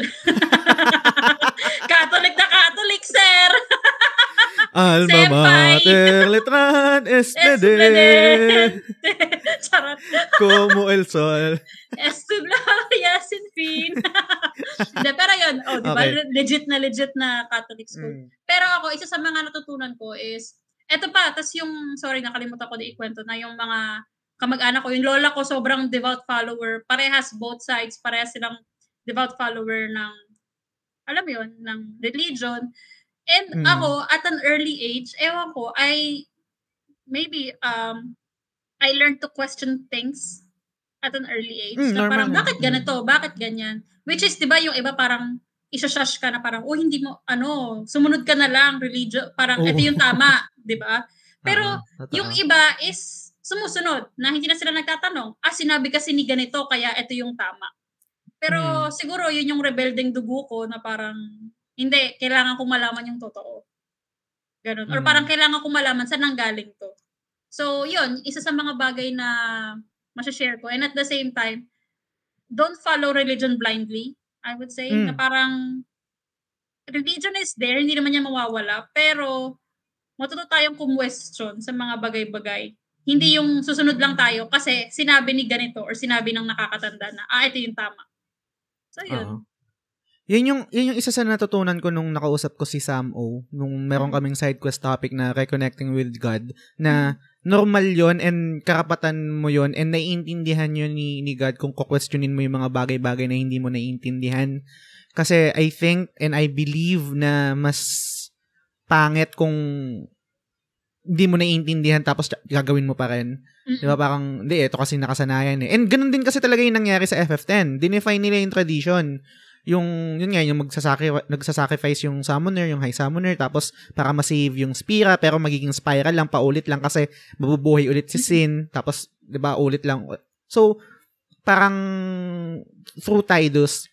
<laughs> Catholic na Catholic, sir! <laughs> Alma mater, letran, esplede, <laughs> Charot. como el sol. Estiblaria sin fin. Hindi, pero yun, oh, di ba? Okay. Legit na legit na Catholic school. Mm. Pero ako, isa sa mga natutunan ko is, eto pa, tas yung, sorry, nakalimutan ko na ikwento na yung mga kamag-anak ko, yung lola ko, sobrang devout follower. Parehas both sides, parehas silang devout follower ng, alam mo yun, ng religion. And Mm. ako, at an early age, ewan ko, I, maybe, um, I learned to question things at an early age. Mm, na normal parang, bakit ganito? Bakit ganyan? Which is, di ba, yung iba parang, isa-shush ka na parang, oh, hindi mo, ano, sumunod ka na lang, religion, parang, Oo. ito yung tama, di ba? <laughs> Pero, totoo. yung iba is, sumusunod, na hindi na sila nagtatanong, ah, sinabi kasi ni ganito, kaya ito yung tama. Pero, Hmm. siguro, yun yung rebelding dugo ko na parang, hindi, kailangan kong malaman yung totoo. Ganun. Or Hmm. parang kailangan kong malaman saan nanggaling to. So, yun, isa sa mga bagay na masashare ko. And at the same time, don't follow religion blindly, I would say. Mm. Na parang, religion is there, hindi naman yan mawawala. Pero, matuto tayong kumwestiyon sa mga bagay-bagay. Hindi yung susunod lang tayo kasi sinabi ni ganito or sinabi ng nakakatanda na, ah, ito yung tama. So, yun. Oo. Yun yung, yun yung isa sa natutunan ko nung nakausap ko si Sam O, nung meron Mm. kaming side quest topic na reconnecting with God, na normal yon and karapatan mo yon and naiintindihan yun ni, ni God kung kukwestiyonin mo yung mga bagay-bagay na hindi mo naiintindihan. Kasi I think and I believe na mas pangit kung hindi mo naiintindihan tapos gagawin mo pa rin. Mm-mm. Di ba parang, hindi, ito kasi nakasanayan eh. And ganun din kasi talaga yung nangyari sa FF10. Dinefine nila yung tradition. Yung, yun nga, yung magsasakri- nagsasacrifice yung summoner, yung high summoner, tapos para ma-save yung Spira, pero magiging spiral lang, paulit lang kasi mabubuhay ulit si Sin, tapos, di ba, ulit lang. So, parang through Tidus,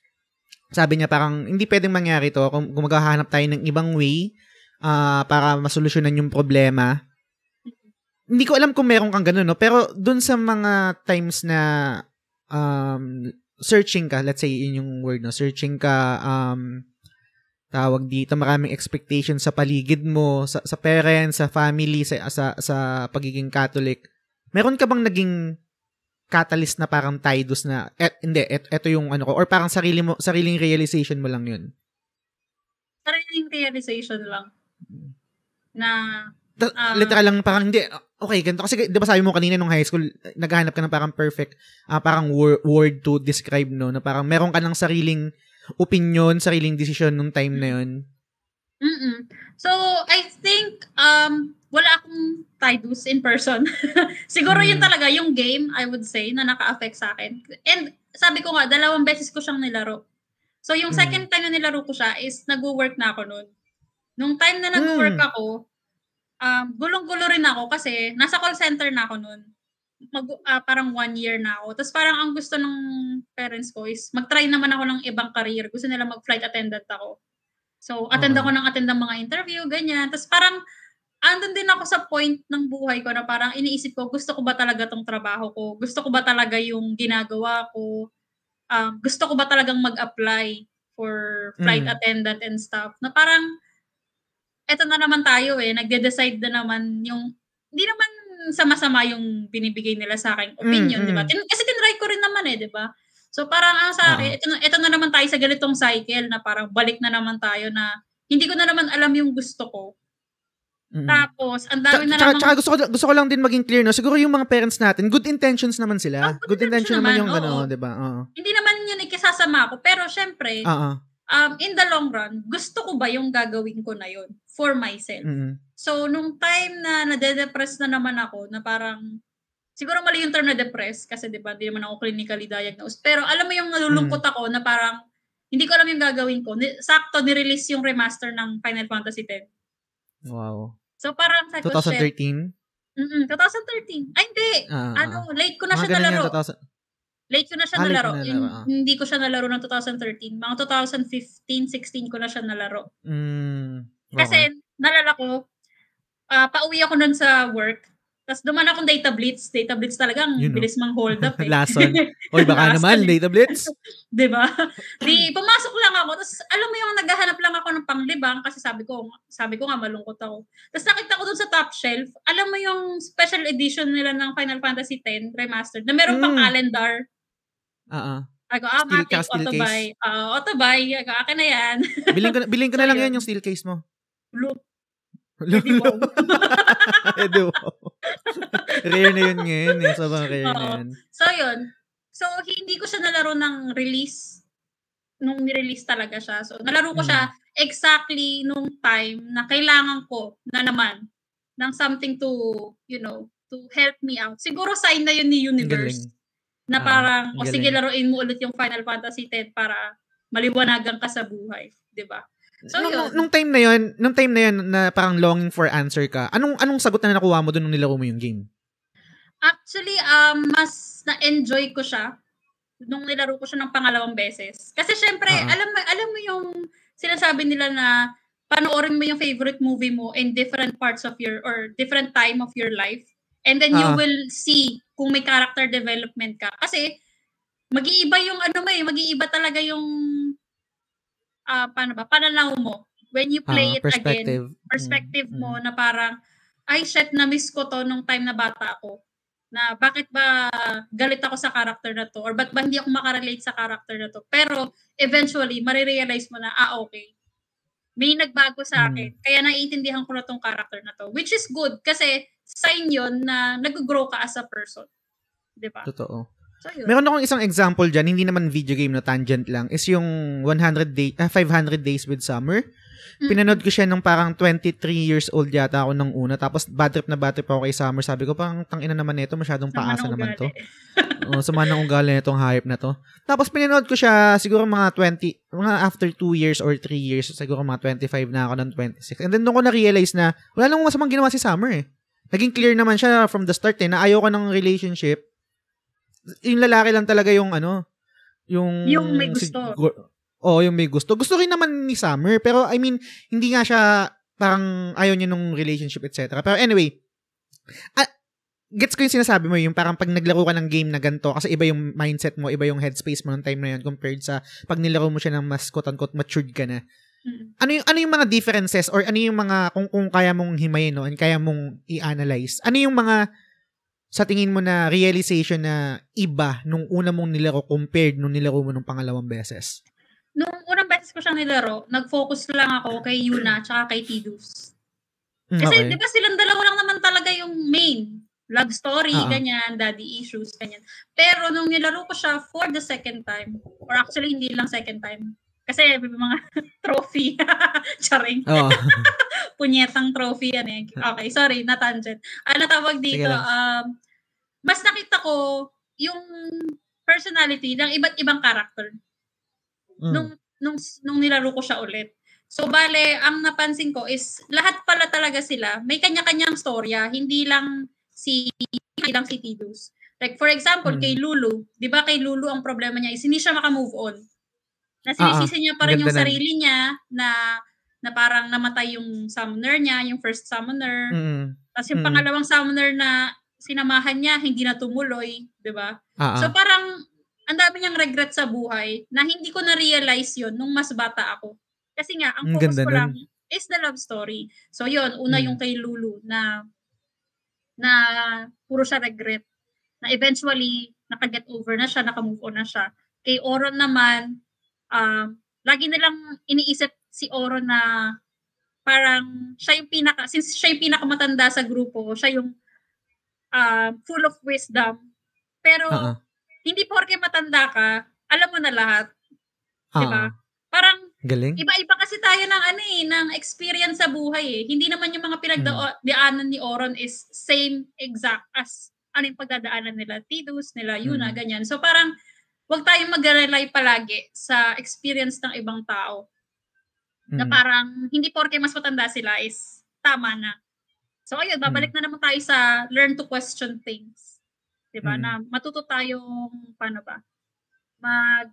sabi niya parang hindi pwedeng mangyari to kung, maghahanap tayo ng ibang way ah, para masolusyonan yung problema hindi ko alam kung meron kang ganun, no? Pero dun sa mga times na um, searching ka, let's say yun yung word, no? Searching ka, um, tawag dito, maraming expectations sa paligid mo, sa, sa parents, sa family, sa, sa, sa pagiging Catholic. Meron ka bang naging catalyst na parang tidus na, et, hindi, et, eto yung ano ko, or parang sarili mo, sariling realization mo lang yun? Sariling realization lang. Na, Ah. literal lang parang hindi okay ganito kasi 'di ba sabi mo kanina nung high school naghahanap ka ng parang perfect ah, parang wor- word to describe no na parang meron ka ng sariling opinion, sariling decision nung time na yun. mm So, I think, um, wala akong Tidus in person. <laughs> Siguro yun Mm. talaga, yung game, I would say, na naka-affect sa akin. And sabi ko nga, dalawang beses ko siyang nilaro. So, yung Mm. second time na nilaro ko siya is nag-work na ako noon. Nung time na nag-work Mm. ako, um, gulong-gulo rin ako kasi nasa call center na ako noon. Mag, ah, parang one year na ako. Tapos parang ang gusto ng parents ko is mag-try naman ako ng ibang career. Gusto nila mag-flight attendant ako. So, attend ako ng attend ng mga interview, ganyan. Tapos parang, andun din ako sa point ng buhay ko na parang iniisip ko, gusto ko ba talaga tong trabaho ko? Gusto ko ba talaga yung ginagawa ko? Um, gusto ko ba talagang mag-apply for flight Mm. attendant and stuff? Na parang, eto na naman tayo eh, nagde-decide na naman yung, hindi naman sama-sama yung binibigay nila sa akin opinion, Mm, di ba? mm. Tin- Kasi tinry ko rin naman eh, di ba? So parang ang sa akin, Oo. ito, na- ito na naman tayo sa ganitong cycle na parang balik na naman tayo na hindi ko na naman alam yung gusto ko. Mm. Tapos, ang dami na namang... tsaka gusto, ko, gusto ko lang din maging clear, no? Siguro yung mga parents natin, good intentions naman sila. Oh, good good intention intention naman naman, yung ano, di ba? Hindi naman yun ikisasama ko. Pero syempre, Oo. Um, in the long run, gusto ko ba yung gagawin ko na yun for myself? Mm. So, nung time na nade-depress na naman ako, na parang, siguro mali yung term na depress, kasi di ba, di naman ako clinically diagnosed. Pero alam mo yung nalulungkot Mm. ako na parang, hindi ko alam yung gagawin ko. Ni- Sakto, nirelease yung remaster ng Final Fantasy X. Wow. So, parang shit. 2013? Mm-mm, 2013. Ay, hindi. Ah, ano, late ko na siya nalaro. yan, 2000. Late ko na siya Ah, nalaro. mo nalaro, ah. Hindi ko siya nalaro ng 2013. Mga 2015, 16 ko na siya nalaro. Mm, okay. Kasi, nalala ko, ah, pauwi ako nun sa work. Tapos duman akong data blitz. Data blitz talagang Yun, no? bilis mang hold up <laughs> eh. Lason. <laughs> Oy, baka naman, data blitz. <laughs> 'Di ba? Di pumasok lang ako. Tapos alam mo yung naghahanap lang ako ng panglibang kasi sabi ko, sabi ko nga malungkot ako. Tapos nakita ko dun sa top shelf, alam mo yung special edition nila ng Final Fantasy X remastered na meron pang Mm. calendar. Oo. Ako, ah, Steel- matik, tsaka steel auto case. buy. Ah, auto buy. Ako, akin na yan. <laughs> Bilhin ko bilhin ko na lang yun. yan yung steel case mo. Blue. <laughs> Lolo. <laughs> Rare na yun ngayon eh. Sobrang rare na Oo. yun. So, yun. So, hindi ko siya nalaro ng release nung ni-release talaga siya. So, nalaro ko Mm. siya exactly nung time na kailangan ko na naman ng something to, you know, to help me out. Siguro sign na yun ni. Universe. Na Ah, parang, ang o sige, laruin mo ulit yung Final Fantasy X para maliwanagan ka sa buhay. 'di ba? So, nung, yun. nung time na yun, nung time na yun na parang longing for answer ka, anong anong sagot na nakuha mo doon nung nilaro mo yung game? Actually, um, mas na-enjoy ko siya nung nilaro ko siya ng pangalawang beses. Kasi syempre, Oo. alam mo, alam mo yung sinasabi nila na panoorin mo yung favorite movie mo in different parts of your or different time of your life. And then you Oo. will see kung may character development ka. Kasi mag-iiba yung ano mo eh, mag-iiba talaga yung ah paano ba, pananaw mo when you play Ah, it again perspective. perspective Mm, mo na parang, ay shit, na-miss ko to nung time na bata ako. Na bakit ba galit ako sa character na to? Or ba't ba hindi ako makarelate sa character na to? Pero eventually, marirealize mo na, ah okay, may nagbago sa Mm. akin. Kaya naiintindihan ko na tong character na to. Which is good kasi sign yon na nag-grow ka as a person. Di ba? Totoo. So yun. Meron akong isang example dyan, hindi naman video game na tangent lang, is yung 100 day, ah, 500 Days with Summer. Mm. Pinanood ko siya nung parang 23 years old yata ako nung una. Tapos bad trip na bad trip ako kay Summer. Sabi ko, parang tangina naman nito, masyadong paasa naman to. <laughs> oh, sama ng ugali na itong hype na to. Tapos pinanood ko siya siguro mga 20, mga after 2 years or 3 years, siguro mga 25 na ako ng 26. And then doon ko na-realize na wala namang masamang ginawa si Summer eh. Naging clear naman siya from the start eh, na ayaw ko ng relationship. Yung lalaki lang talaga yung ano, yung... Yung may gusto. Sigur- Oo, yung may gusto. Gusto rin naman ni Summer, pero I mean, hindi nga siya parang ayaw niya nung relationship, etc. Pero anyway, ah, gets ko yung sinasabi mo, yung parang pag naglaro ka ng game na ganito, kasi iba yung mindset mo, iba yung headspace mo ng time na yun compared sa pag nilaro mo siya ng mas quote-unquote matured ka na. Ano yung, ano yung mga differences or ano yung mga, kung, kung kaya mong himayin, no, and kaya mong i-analyze, ano yung mga sa tingin mo na realization na iba nung una mong nilaro compared nung nilaro mo nung pangalawang beses? Nung unang beses ko siyang nilaro, nag-focus lang ako kay Yuna tsaka kay Tidus. Mm, Kasi okay. di ba silang dalawa lang naman talaga yung main. Love story, Oo. ganyan, daddy issues, ganyan. Pero nung nilaro ko siya for the second time, or actually hindi lang second time, kasi may mga <laughs> trophy. <laughs> Charing. Oo. <laughs> Punyetang trophy yan eh. Okay, sorry, na-tangent. Ano tawag Sige dito? Um, mas nakita ko yung personality ng iba't ibang character Mm. nung nung nung nilaro ko siya ulit. So bale, ang napansin ko is lahat pala talaga sila may kanya-kanyang storya, hindi lang si hindi lang si Tidus. Like for example, Mm. kay Lulu, 'di ba kay Lulu ang problema niya is hindi siya maka-move on. Na Ah, ah. niya pa rin yung nun. sarili niya na na parang namatay yung summoner niya, yung first summoner. Mm. Tapos yung Mm. pangalawang summoner na sinamahan niya, hindi na tumuloy, di ba? Ah, So parang ang dami niyang regret sa buhay na hindi ko na-realize yon nung mas bata ako. Kasi nga, ang Ang focus ganda ko nun. lang is the love story. So yon una Mm. yung kay Lulu na na puro siya regret. Na eventually, nakaget over na siya, nakamove on na siya. Kay Oron naman, um, lagi nilang iniisip si Oron na parang siya yung pinaka, since siya yung pinakamatanda sa grupo, siya yung um, full of wisdom. Pero, ah. hindi porke matanda ka, alam mo na lahat. Ah, Di ba? Parang, Galing. iba-iba kasi tayo ng ano eh, ng experience sa buhay eh. Hindi naman yung mga pinagdaanan ni Oron is same exact as ano yung pagdadaanan nila Tidus, nila Yuna, Mm. ganyan. So parang, wag tayong mag-rely palagi sa experience ng ibang tao na Mm. parang hindi porke mas matanda sila is tama na. So ayun, babalik na naman tayo sa learn to question things. 'Di ba? Mm. Na matuto tayong paano ba? Mag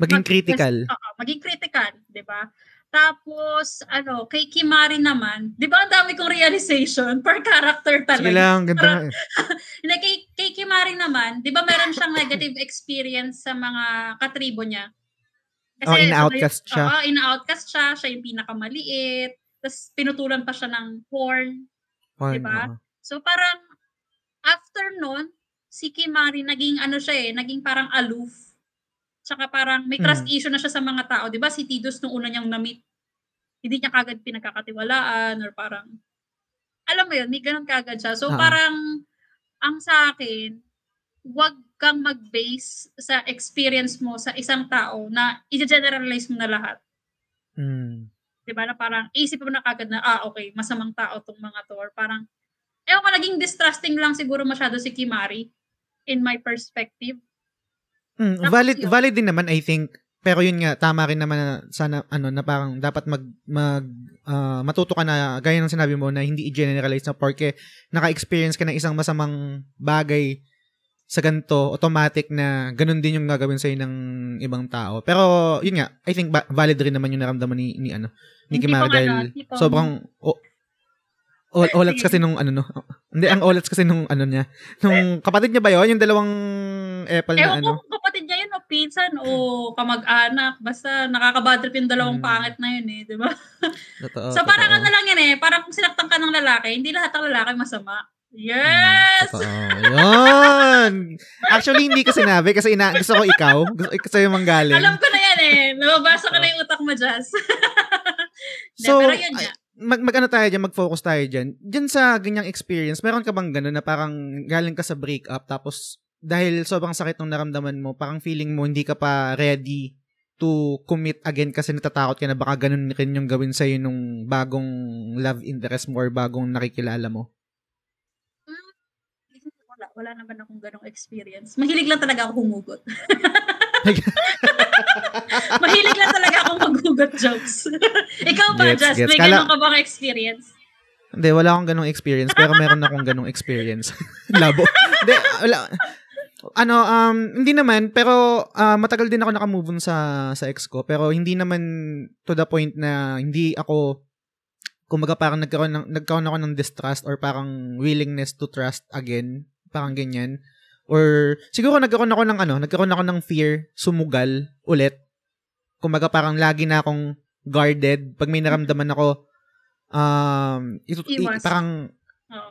Maging mag- critical. Oo, maging critical, 'di ba? Tapos ano, kay Kimari naman, 'di ba ang dami kong realization per character talaga. Sige lang, ganda nga eh. <laughs> Kay, kay Kimari naman, di ba meron siyang negative experience sa mga katribo niya? Oh, ina-outcast siya. Oo, ina-outcast siya. Siya yung pinakamaliit. Tapos pinutulan pa siya ng horn. Fun, diba? oo. So parang after nun, si Kimari naging ano siya eh, naging parang aloof. Tsaka parang may trust Mm. issue na siya sa mga tao. Di ba si Tidus nung una niyang na-meet, hindi niya kagad pinagkakatiwalaan or parang, alam mo yun, may ganun kagad siya. So Ah. parang, ang sa akin, wag kang mag-base sa experience mo sa isang tao na i-generalize mo na lahat. Mm. Di ba? Na parang isip mo na kagad na, ah, okay, masamang tao tong mga to. Or parang, ewan ko, naging distrusting lang siguro masyado si Kimari in my perspective. Mm, valid yun. valid din naman I think. Pero yun nga tama rin naman na sana ano na parang dapat mag mag ah, matuto ka na gaya ng sinabi mo na hindi i-generalize na porque naka-experience ka ng isang masamang bagay sa ganito, automatic na ganun din yung gagawin sa'yo ng ibang tao. Pero, yun nga, I think ba- valid rin naman yung naramdaman ni, ni ano, ni Kimara dahil ano, tipong- sobrang, o, o- olats kasi nung ano no. Hindi, ang olats kasi nung ano niya. Nung kapatid niya ba yun? Yung dalawang apple na Ewan ano? kung kapatid niya yun o pinsan o kamag-anak. Basta nakakabadrip yung dalawang Mm. pangit na yun eh, di ba? Totoo, <laughs> so parang ano lang yan eh, parang kung sinaktan ka ng lalaki, hindi lahat ng lalaki masama. Mm, Yes! Totoo. Yun! Actually, hindi ko sinabi kasi ina gusto ko ikaw. Gusto ko sa'yo manggaling. Alam ko na yan eh. Nababasa ko na yung utak mo, Jazz. <laughs> So, pero yun nga. Mag, mag ano tayo dyan, mag-focus tayo dyan. Dyan sa ganyang experience, meron ka bang gano'n na parang galing ka sa breakup tapos dahil sobrang sakit ng naramdaman mo, parang feeling mo hindi ka pa ready to commit again kasi natatakot ka na baka ganun rin yung gawin sa'yo nung bagong love interest mo or bagong nakikilala mo. Wala, naman akong ganong experience. Mahilig lang talaga ako humugot. <laughs> Mahilig lang talaga akong maghugot jokes. <laughs> Ikaw ba, Gets, Jazz? gets. May Kala- ganon ka bang experience? Hindi, wala akong ganong experience, pero meron akong ganong experience. <laughs> Labo. Hindi, wala. Ano, um, hindi naman, pero ah, matagal din ako nakamove on sa, sa ex ko, pero hindi naman to the point na hindi ako, kumbaga parang nagkaroon, ng, nagkaroon ako ng distrust or parang willingness to trust again, parang ganyan. Or, siguro nagkaroon ako ng ano, nagkaroon ako ng fear, sumugal, ulit. Kumbaga parang lagi na akong guarded. Pag may naramdaman ako, um, ito, i- parang,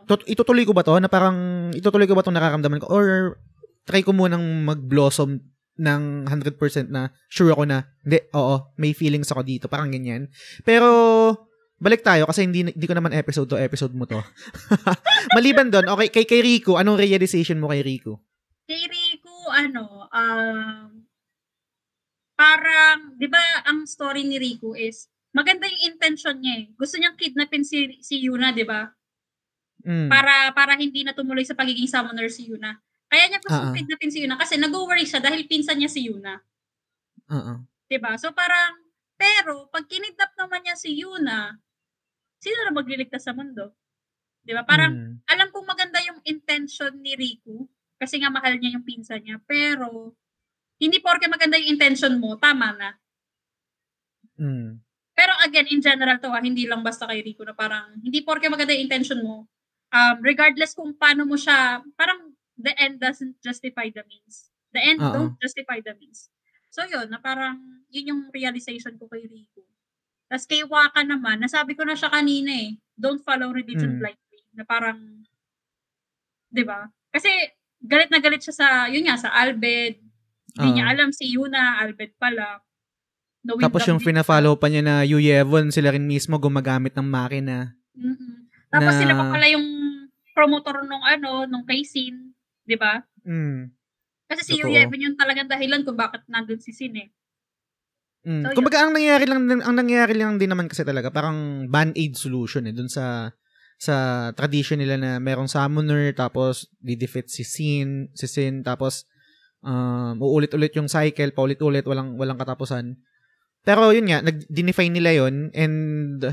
tut- itutuloy ko ba to? Na parang, itutuloy ko ba itong nararamdaman ko? Or, try ko munang mag-blossom ng 100% na sure ako na, hindi, oo, may feelings ako dito. Parang ganyan. Pero, balik tayo kasi hindi, hindi ko naman episode to, episode mo to. <laughs> Maliban doon, okay, kay, kay Rico, anong realization mo kay Rico? Kay Rico, ano, um, parang, di ba, ang story ni Rico is, maganda yung intention niya eh. Gusto niyang kidnapin si, si Yuna, di ba? Mm. Para, para hindi na tumuloy sa pagiging summoner si Yuna. Kaya niya gusto ah. kidnapin si Yuna kasi nag-worry siya dahil pinsan niya si Yuna. Oo. 'Di ba? So parang pero pag kinidnap naman niya si Yuna, sino na magliligtas sa mundo? 'Di ba? Parang Mm. alam kong maganda yung intention ni Riku kasi nga mahal niya yung pinsan niya, pero hindi porke maganda yung intention mo, tama na. Mm. Pero again, in general to ha, hindi lang basta kay Rico na parang, hindi porke maganda yung intention mo, um, regardless kung paano mo siya, parang the end doesn't justify the means. The end Oo. don't justify the means. So yun, na parang, yun yung realization ko kay Rico. Tapos kay Waka naman, nasabi ko na siya kanina eh, don't follow religion Mm. blindly. Na parang, di ba? Kasi, galit na galit siya sa, yun nga, sa Albed. Hindi Oo. niya alam si Yuna, Albed pala. Knowing Tapos yung din pina-follow pa niya na Yu Yevon, sila rin mismo gumagamit ng makina. Mm-mm. Tapos Na- sila pa pala yung promotor nung ano, nung kay Sin, 'di ba? Mm. Kasi si Totoo. Yevon yung talagang dahilan kung bakit nandun si Sin eh. Mm. So, Kumbaga ang nangyayari lang ang nangyayari lang din naman kasi talaga parang band-aid solution eh dun sa sa tradition nila na merong summoner tapos di-defeat si Sin, si Sin tapos um, uulit-ulit yung cycle, paulit-ulit, walang walang katapusan. Pero yun nga, nag-define nila yon and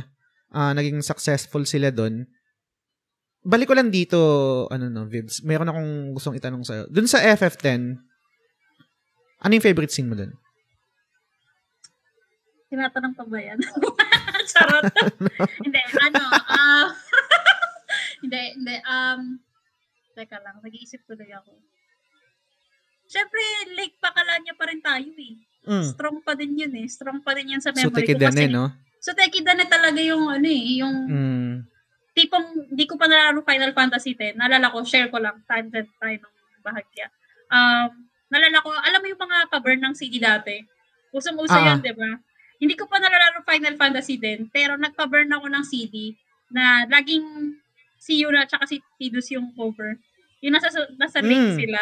ah, naging successful sila doon. Balik ko lang dito, ano no, Vibs, meron akong gustong itanong sa'yo. Doon sa FF10, ano yung favorite scene mo doon? Tinatanong pa ba yan? <laughs> Charot. <laughs> hindi, ano, ah, <laughs> hindi, hindi, um, teka lang, nag-iisip tuloy ako. Siyempre, Lake Pakalanya pa rin tayo eh. Mm. Strong pa din yun eh. Strong pa din yan sa So, memory ko. Tekidane, Kasi, no? so, Tekidane talaga yung ano eh, yung Mm. tipong hindi ko pa nalaro Final Fantasy 10. Nalala ko, share ko lang, tangent tayo ng bahagya. Um, nalala ko, alam mo yung mga cover ng CD dati? Usong-uso Ah. yan, di ba? Hindi ko pa nalalaro Final Fantasy 10, pero nagpa-burn ako ng CD na laging si Yuna at si Tidus yung cover. Yung nasa, nasa link Mm. sila.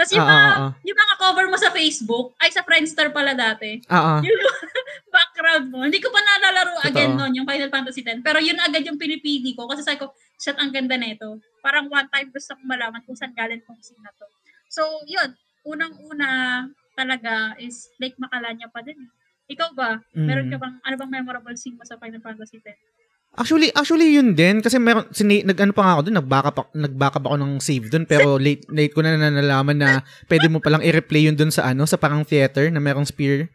Tapos yung, mga, ah, ah. yung mga cover mo sa Facebook, ay sa Friendster pala dati Ah, ah. yung <laughs> background mo. Hindi ko pa nalalaro Totoo. again noon, yung Final Fantasy 10. Pero yun agad yung pinipili ko kasi sabi ko, shit, ang ganda nito. Parang one time gusto kong malaman kung saan galing scene na to. So, yun. Unang-una talaga is Lake Macalanya pa din. Eh. Ikaw ba? Meron Mm. ka bang, ano bang memorable scene mo sa Final Fantasy 10? Actually, actually yun din kasi meron sini, nag ano pa nga ako doon, nag-backup ako, nag-backup ako ng save doon pero <laughs> late late ko na nalalaman na pwede mo palang i-replay yun doon sa ano, sa parang theater na merong spear.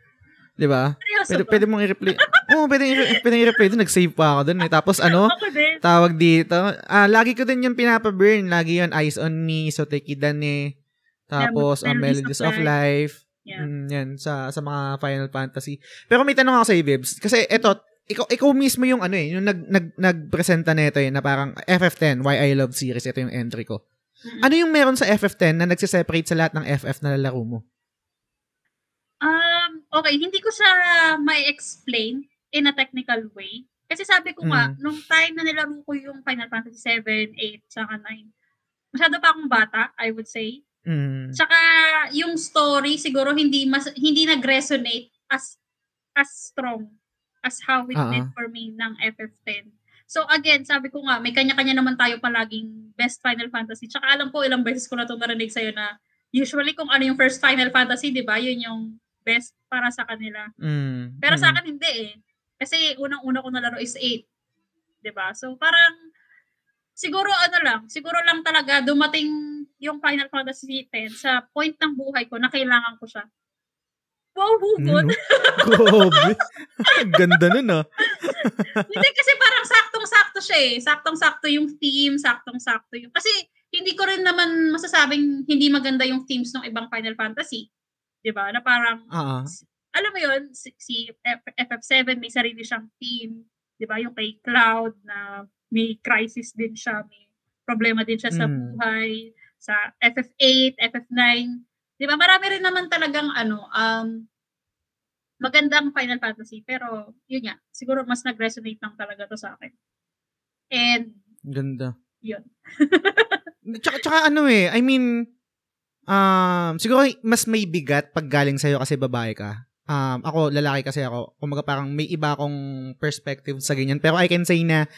'Di ba? Pwede, ba? pwede mong i-replay. Oo, pwede, i- pwede i-replay doon. Nag-save pa ako doon. Eh. Tapos ano, <laughs> tawag dito. Ah, lagi ko din yung pinapa-burn. Lagi yun, Eyes on Me, Sotekidane. Tapos, Yeah, um, Melodies of Life. Yeah. Mm, yan, sa, sa mga Final Fantasy. Pero may tanong ako sa Bibs. Kasi eto, ikaw, ikaw mismo yung ano eh, yung nag, nag, nagpresenta nito eh, na parang FF10, Why I Love Series. Ito yung entry ko. Mm-mm. Ano yung meron sa FF10 na nagsiseparate sa lahat ng FF na lalaro mo? Um, okay, hindi ko siya may explain in a technical way. Kasi sabi ko nga, Mm. nung time na nilaro ko yung Final Fantasy 7, 8, saka 9, masyado pa akong bata, I would say. Mm. Tsaka yung story siguro hindi mas hindi nag-resonate as as strong as how it Ah, did ah. for me ng FF10. So again, sabi ko nga, may kanya-kanya naman tayo palaging best Final Fantasy. Tsaka alam ko ilang beses ko na ito narinig sa'yo na usually kung ano yung first Final Fantasy, di ba, yun yung best para sa kanila. Mm. Pero sa Mm. akin hindi eh. Kasi unang-una ko nalaro is 8. 'Di ba? So parang siguro ano lang, siguro lang talaga dumating yung Final Fantasy 10 sa point ng buhay ko na kailangan ko siya. Wow, hugot. Mm, <laughs> Grabe. Ganda nun ah. <laughs> hindi kasi parang saktong-sakto siya eh. Saktong-sakto yung theme, saktong-sakto yung... Kasi hindi ko rin naman masasabing hindi maganda yung themes ng ibang Final Fantasy. 'Di ba? Na parang ah. alam mo yun, si, si F- FF7 may sarili siyang team, di ba? Yung kay Cloud na may crisis din siya, may problema din siya sa Mm. buhay, sa FF8, FF9. Di ba? Marami rin naman talagang ano, um, magandang Final Fantasy, pero yun nga, siguro mas nag-resonate lang talaga to sa akin. And, Ganda. yun. <laughs> Tsaka, tsaka ano eh, I mean, um, siguro mas may bigat pag galing sa'yo kasi babae ka. Um, ako, lalaki kasi ako. Kumaga parang may iba akong perspective sa ganyan. Pero I can say na,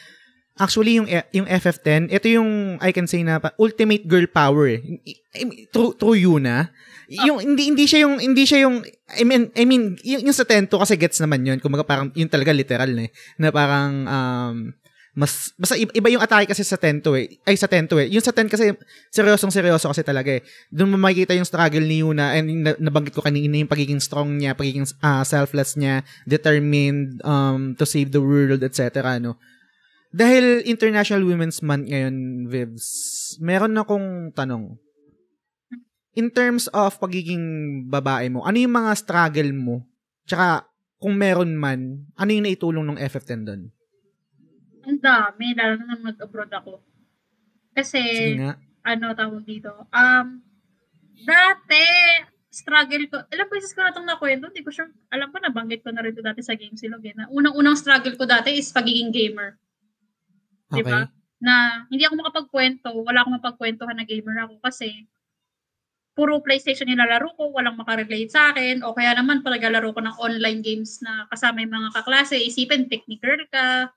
actually yung, E- yung FF10, ito yung, I can say na, ultimate girl power eh. I- True, true yun ah. Yung, hindi, hindi siya yung, hindi siya yung, I mean, I mean, yung, yung sa Tento kasi gets naman yun. Kumaga parang, yun talaga literal na eh. Na parang, um, mas basta iba, yung atake kasi sa 10 to eh. Ay sa 10 to eh. Yung sa 10 kasi seryosong seryoso kasi talaga eh. Doon mo makikita yung struggle ni Yuna and na, nabanggit ko kanina yung pagiging strong niya, pagiging uh, selfless niya, determined um to save the world, etc. no. Dahil International Women's Month ngayon, Vivs, meron akong tanong. In terms of pagiging babae mo, ano yung mga struggle mo? Tsaka, kung meron man, ano yung naitulong ng FF10 doon? Ang dami, lalo na nang nag-abroad ako. Kasi, ano tawag dito, um, dati, struggle ko, ilang beses ko na itong nakwento, hindi ko sure, alam ko, nabanggit ko na rin ito dati sa Game Silog, eh, na unang-unang struggle ko dati is pagiging gamer. Okay. Diba? Na, hindi ako makapagkwento, wala akong mapagkwentuhan na gamer ako kasi, puro PlayStation nilalaro ko, walang makarelate sa akin, o kaya naman pag naglalaro ko ng online games na kasama yung mga kaklase, isipin, technical ka,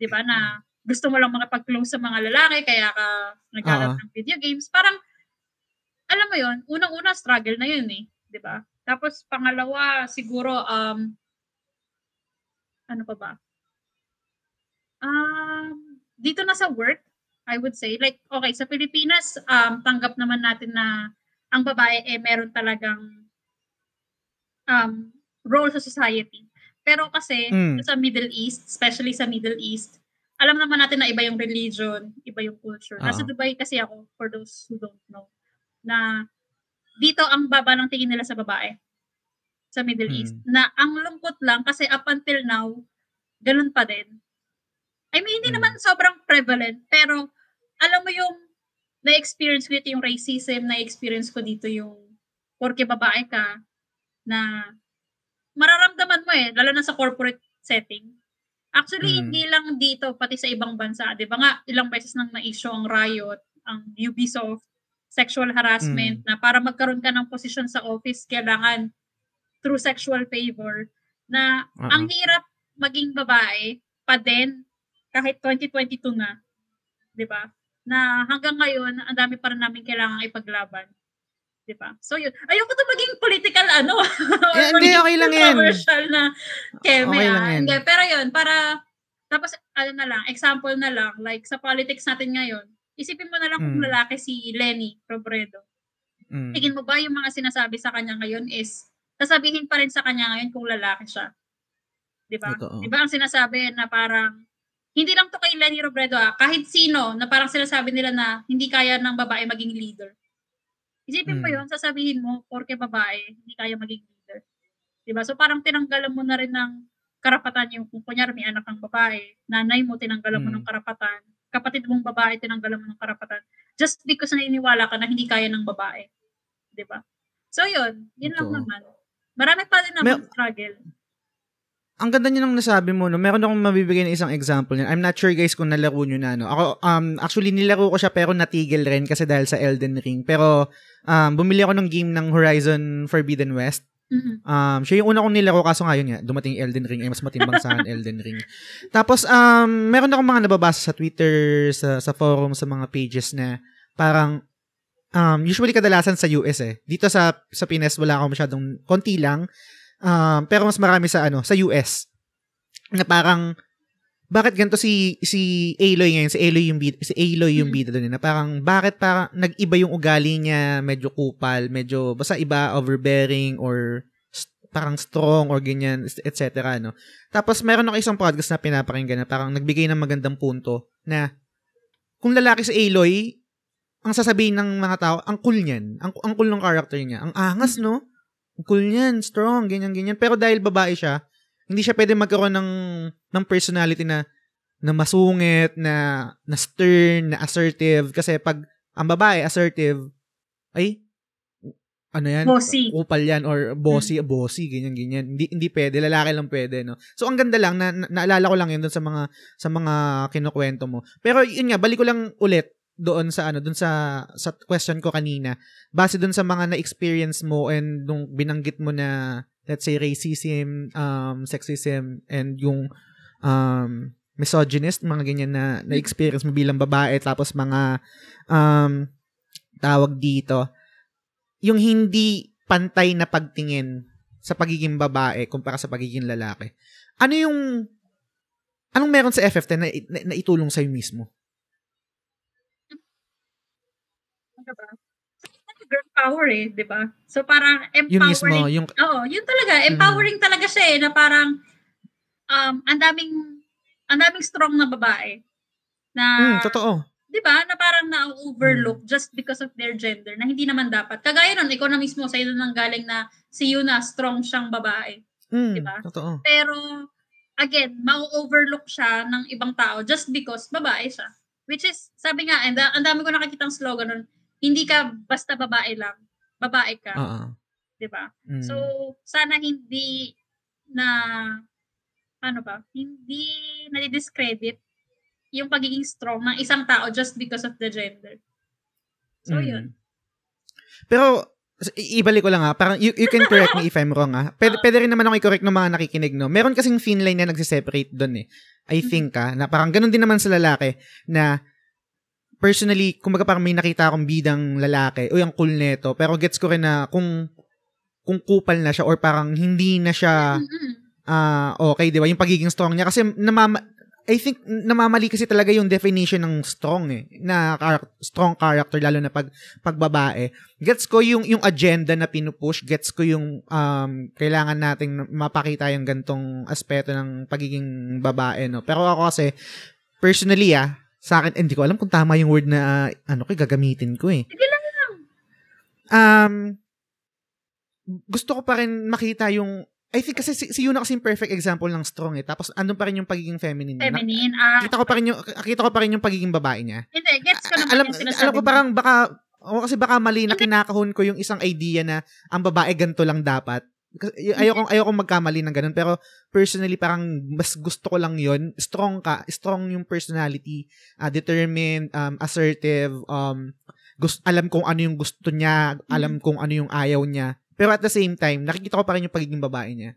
'di ba, na gusto mo lang makapag-close sa mga lalaki kaya ka naglalaro uh-huh. ng video games. Parang alam mo 'yon, unang-una struggle na 'yun eh, 'di ba? Tapos pangalawa siguro um ano pa ba? Um dito na sa work, I would say like okay, sa Pilipinas um tanggap naman natin na ang babae eh meron talagang um role sa society. Pero kasi mm. sa Middle East, especially sa Middle East, alam naman natin na iba yung religion, iba yung culture. Uh-huh. Nasa Dubai kasi ako, for those who don't know, na dito ang baba ng tingin nila sa babae sa Middle mm. East. Na ang lungkot lang kasi up until now, ganun pa din. I mean, hindi mm. naman sobrang prevalent, pero alam mo yung na-experience ko dito yung racism, na-experience ko dito yung porke babae ka, na mararamdaman mo eh, lalo na sa corporate setting. Actually, mm. hindi lang dito, pati sa ibang bansa. Di ba nga, ilang beses nang na-issue ang riot, ang Ubisoft, sexual harassment, mm. na para magkaroon ka ng posisyon sa office, kailangan through sexual favor, na uh-huh. ang hirap maging babae pa din, kahit 2022 na. Di ba? Na hanggang ngayon, ang dami pa rin namin kailangan ipaglaban. 'di ba? So yun. Ayoko to maging political ano. <laughs> eh, hindi okay lang 'yan. Commercial na keme. Okay lang yan. Hindi, pero yun para tapos ano na lang, example na lang like sa politics natin ngayon. Isipin mo na lang mm. kung hmm. lalaki si Lenny Robredo. Mm. Tingin mo ba yung mga sinasabi sa kanya ngayon is sasabihin pa rin sa kanya ngayon kung lalaki siya? 'Di ba? 'Di ba ang sinasabi na parang hindi lang to kay Lenny Robredo ah, kahit sino na parang sinasabi nila na hindi kaya ng babae maging leader. Isipin mo hmm. yun, sasabihin mo, porke babae, hindi kaya maging leader. Diba? So parang tinanggalan mo na rin ng karapatan yung kung kunyari may anak kang babae, nanay mo tinanggalan mo ng hmm. karapatan, kapatid mong babae tinanggalan mo ng karapatan, just because naniniwala ka na hindi kaya ng babae. Diba? So yun, yun Ito. lang naman. Marami pa din naman may, struggle ang ganda niyo nang nasabi mo, no? Meron akong mabibigay ng isang example niyan. I'm not sure guys kung nalaro niyo na, no? Ako, um, actually, nilaro ko siya pero natigil rin kasi dahil sa Elden Ring. Pero, um, bumili ako ng game ng Horizon Forbidden West. Mm-hmm. Um, siya yung una kong nilaro kaso ngayon nga, dumating Elden Ring, ay mas matimbang sa Elden Ring. Tapos, um, meron akong mga nababasa sa Twitter, sa, sa forum, sa mga pages na parang, um, usually kadalasan sa US eh. Dito sa, sa Pinas, wala akong masyadong, konti lang Um, pero mas marami sa ano, sa US. Na parang bakit ganito si si Aloy ngayon, si Aloy yung bida, si Aloy yung bida doon na parang bakit parang nag-iba yung ugali niya, medyo kupal, medyo basta iba overbearing or parang strong or ganyan, etc. No? Tapos meron ako isang podcast na pinapakinggan na parang nagbigay ng magandang punto na kung lalaki si Aloy, ang sasabihin ng mga tao, ang cool niyan. Ang, ang cool ng character niya. Ang angas, no? Cool niyan, strong, ganyan, ganyan. Pero dahil babae siya, hindi siya pwede magkaroon ng, ng personality na, na masungit, na, na stern, na assertive. Kasi pag ang babae, assertive, ay, ano yan? Bossy. Upal yan or bossy, hmm. bossy, ganyan, ganyan. Hindi, hindi pwede, lalaki lang pwede, no? So, ang ganda lang, na, na naalala ko lang yun dun sa mga, sa mga kinukwento mo. Pero, yun nga, balik ko lang ulit, doon sa ano doon sa sa question ko kanina base doon sa mga na-experience mo and nung binanggit mo na let's say racism um sexism and yung um misogynist mga ganyan na na-experience mo bilang babae tapos mga um tawag dito yung hindi pantay na pagtingin sa pagiging babae kumpara sa pagiging lalaki ano yung anong meron sa FF10 na, na, na itulong sa'yo mismo? Ano ba? Girl power eh, di ba? So parang empowering. Yun mismo, yung, Oo, yun talaga. Empowering talaga siya eh, na parang um, ang daming ang daming strong na babae. Na, mm, totoo. di ba, na parang na-overlook Hmm. just because of their gender, na hindi naman dapat. Kagaya nun, ikaw na mismo, sa'yo nang galing na si Yuna, strong siyang babae. Mm, Diba? Totoo. Pero, again, ma-overlook siya ng ibang tao just because babae siya. Which is, sabi nga, and ang dami ko nakikitang slogan nun, hindi ka basta babae lang, babae ka. Oo. di ba? Mm. So, sana hindi na, ano ba, hindi na-discredit yung pagiging strong ng isang tao just because of the gender. So, Mm. yun. Pero, ibalik ko lang ha, parang you, you can correct me if I'm wrong ha. Pwede, <laughs> Ah. pwede rin naman ako i-correct ng mga nakikinig, no? Meron kasing thin line na nagsiseparate doon eh. I Mm-hmm. think ha, na parang ganun din naman sa lalaki, na personally, kumbaga parang may nakita akong bidang lalaki, uy, ang cool neto, pero gets ko rin na kung kung kupal na siya or parang hindi na siya ah okay, 'di ba? Yung pagiging strong niya kasi namama I think namamali kasi talaga yung definition ng strong eh. Na char- strong character lalo na pag pagbabae. Gets ko yung yung agenda na pinupush, gets ko yung um kailangan nating mapakita yung gantong aspeto ng pagiging babae no. Pero ako kasi personally ah, sa akin hindi ko alam kung tama yung word na ah, ano ko gagamitin ko eh. Sige lang lang. Um gusto ko pa rin makita yung I think kasi si, si Yuna kasi yung perfect example ng strong eh. Tapos andun pa rin yung pagiging feminine. Feminine. Ah, kita ko pa rin yung kita ko pa rin yung pagiging babae niya. hindi, gets ko naman alam yung sinasabi alam ko parang baka o kasi baka mali na kinakahon ko yung isang idea na ang babae ganito lang dapat. Kasi Ayoko ayoko magkamali ng ganun. Pero personally parang mas gusto ko lang yon strong ka strong yung personality uh, determined um, assertive um gusto alam kung ano yung gusto niya alam kung ano yung ayaw niya. Pero at the same time nakikita ko pa rin yung pagiging babae niya.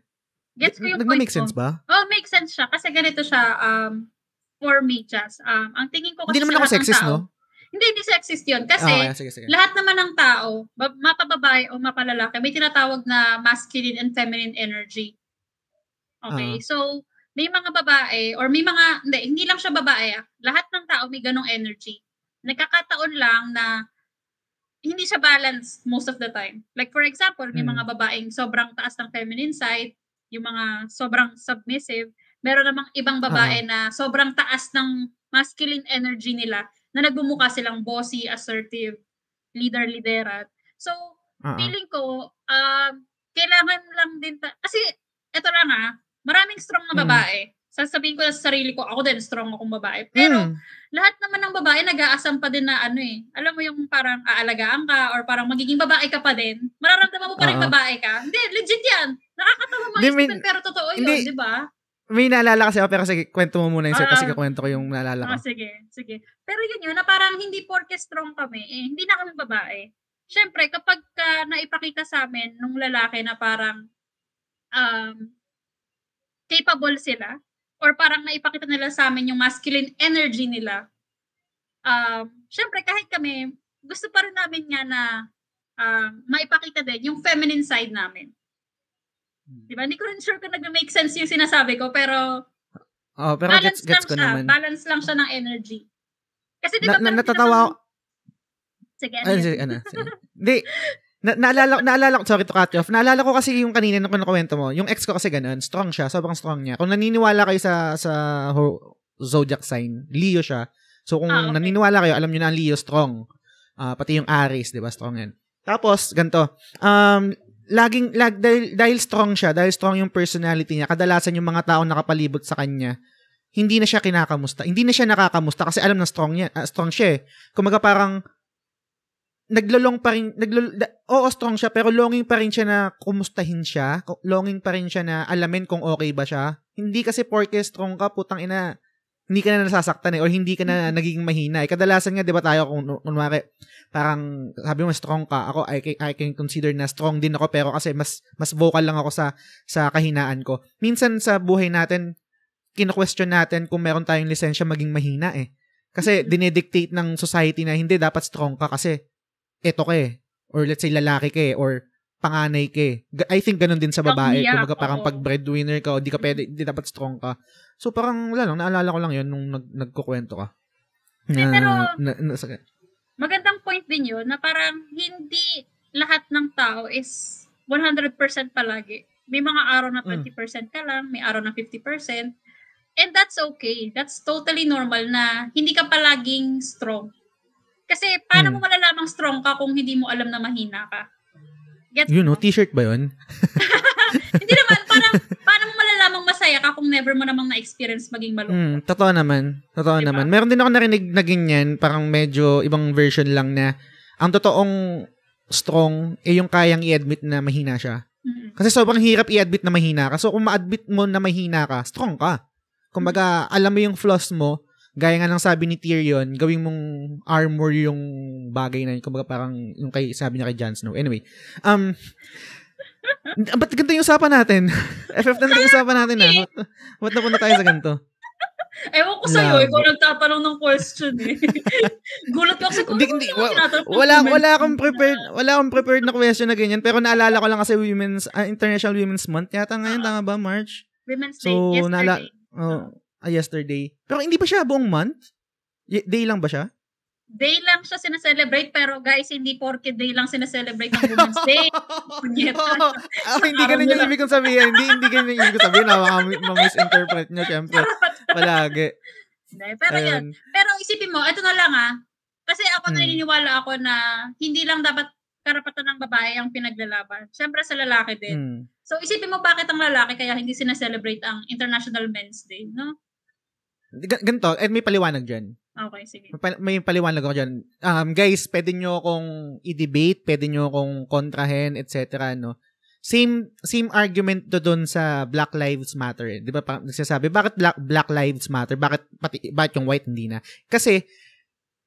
Gets ko yung Nag-make point sense mo. ba? Oh, makes sense siya. Kasi ganito siya, um, for me, Jazz. Um, ang tingin ko kasi hindi naman ako sexist tao- no Hindi, hindi sexist yun. Kasi, okay, sige sige lahat naman ng tao, ba- mapababae o mapalalaki, may tinatawag na masculine and feminine energy. Okay? Ah. So, may mga babae, or may mga, hindi, hindi lang siya babae. ah. Lahat ng tao may ganong energy. Nagkakataon lang na hindi siya balanced most of the time. Like for example, may Mm. mga babaeng sobrang taas ng feminine side, yung mga sobrang submissive. Meron namang ibang babae na sobrang taas ng masculine energy nila na nagbumuka silang bossy, assertive, leader-liderat. So, Ah, ah. feeling ko, um, kailangan lang din, ta- kasi, eto lang ah, maraming strong na Mm. babae. Sasabihin ko na sa sarili ko, ako din strong akong babae. Pero, Mm. lahat naman ng babae nag-aasam pa din na ano eh. Alam mo yung parang aalagaan ka or parang magiging babae ka pa din. Mararamdaman mo pa rin Oo. babae ka. Hindi, legit yan. Nakakatawa mga isipin, pero totoo yun, di ba? May naalala kasi ako, pero sige, kwento mo muna yung Ah, kasi kwento ko yung naalala ko. Ah, sige, sige. Pero yun yun, na parang hindi porke strong kami, eh, hindi na kami babae. Siyempre, kapag ka naipakita sa amin nung lalaki na parang um, capable sila, or parang naipakita nila sa amin yung masculine energy nila, um, siyempre, kahit kami, gusto pa rin namin nga na um, maipakita din yung feminine side namin. Di ba? Hindi ko rin sure kung nag-make sense yung sinasabi ko, pero Oh, pero balance gets, gets lang ko siya. naman. Balance lang siya ng energy. Kasi di Na, ba na, natatawa ako. naman- Sige, ano Ano, sige, ano, sige. Hindi, na, naalala, naalala ko, sorry to cut you off, naalala ko kasi yung kanina nung kinukwento mo, yung ex ko kasi ganun, strong siya, sobrang strong niya. Kung naniniwala kayo sa, sa ho- zodiac sign, Leo siya. So kung Ah, okay. naniniwala kayo, alam niyo na ang Leo strong. Ah, pati yung Aries, di ba, strong yan. Tapos, ganito, um, laging, lag, dahil, dahil strong siya, dahil strong yung personality niya, kadalasan yung mga tao nakapalibot sa kanya, hindi na siya kinakamusta. Hindi na siya nakakamusta kasi alam na strong niya, ah, strong siya eh. Kumaga parang naglolong pa rin, naglol, da, oo, strong siya, pero longing pa rin siya na kumustahin siya. Longing pa rin siya na alamin kung okay ba siya. Hindi kasi porke strong ka, putang ina, hindi ka na nasasaktan eh, or hindi ka na nagiging mahina. Eh, kadalasan nga, di ba tayo, kung kunwari, parang, sabi mo, strong ka, ako, I can, I can consider na strong din ako, pero kasi mas, mas vocal lang ako sa, sa kahinaan ko. Minsan sa buhay natin, kino-question natin kung meron tayong lisensya maging mahina eh. Kasi dinedictate ng society na hindi dapat strong ka kasi eto ka eh. Or let's say lalaki ka eh. Or panganay ka eh. I think ganun din sa babae. Kumbaga parang pag breadwinner ka o di ka pwede, di dapat strong ka. So parang wala lang, naalala ko lang yun nung nag, nagkukwento ka. Eh, pero- na, na, sa- Magandang point din yun na parang hindi lahat ng tao is 100% palagi. May mga araw na Mm. 20% ka lang, may araw na 50%. And that's okay. That's totally normal na hindi ka palaging strong. Kasi paano Mm. mo malalamang strong ka kung hindi mo alam na mahina ka? Get yun mo? no, t-shirt ba yun? <laughs> hindi naman, parang malalamang <laughs> masaya ka kung never mo namang na-experience maging malungkot? Mm, totoo naman. Totoo Diba? naman. Meron din ako narinig na ganyan, parang medyo ibang version lang na ang totoong strong eh yung kayang i-admit na mahina siya. Mm. Kasi sobrang hirap i-admit na mahina ka. So kung ma-admit mo na mahina ka, strong ka. Kumbaga, alam mo yung flaws mo, gaya nga ng sabi ni Tyrion, gawing mong armor yung bagay na yun. Kumbaga parang yung kay, sabi niya kay Jon Snow. Anyway, um, ba't ganito yung usapan natin? <laughs> FF na yung usapan natin ah. Ba't, ba't napunta tayo sa ganito? Ewan ko sa'yo, Love. ikaw nagtatanong ng question eh. <laughs> Gulat ko kasi kung ano tinatanong ng wala comment wala akong na- prepared wala akong prepared na question na ganyan pero naalala ko lang kasi women's ah, International Women's Month yata ngayon tama ba March Women's Day, So, yesterday. nala- oh ah, yesterday pero hindi pa siya buong month Y- day lang ba siya Day lang siya sinaselebrate, pero guys, hindi porke day lang sinaselebrate ng Women's Day. Punyeta. <laughs> ah, hindi ganun yung ibig kong sabihin hindi hindi ganun yung ibig kong sabihin ma-misinterpret nyo syempre palagi Hindi, pero yun. Ayun. Pero isipin mo, ito na lang ah. Kasi ako Hmm. naniniwala ako na hindi lang dapat karapatan ng babae ang pinaglalaban. Siyempre sa lalaki din. Hmm. So isipin mo bakit ang lalaki kaya hindi sinaselebrate ang International Men's Day, no? Ga- ganito eh may paliwanag dyan Okay, sige. May pal- may paliwanag ako dyan. Um, guys, pwede nyo akong i-debate, pwede nyo akong kontrahen, etc. No? Same same argument to doon sa Black Lives Matter. Eh. Di ba? Nagsasabi, bakit Black, Black Lives Matter? Bakit, pati, bakit yung white hindi na? Kasi,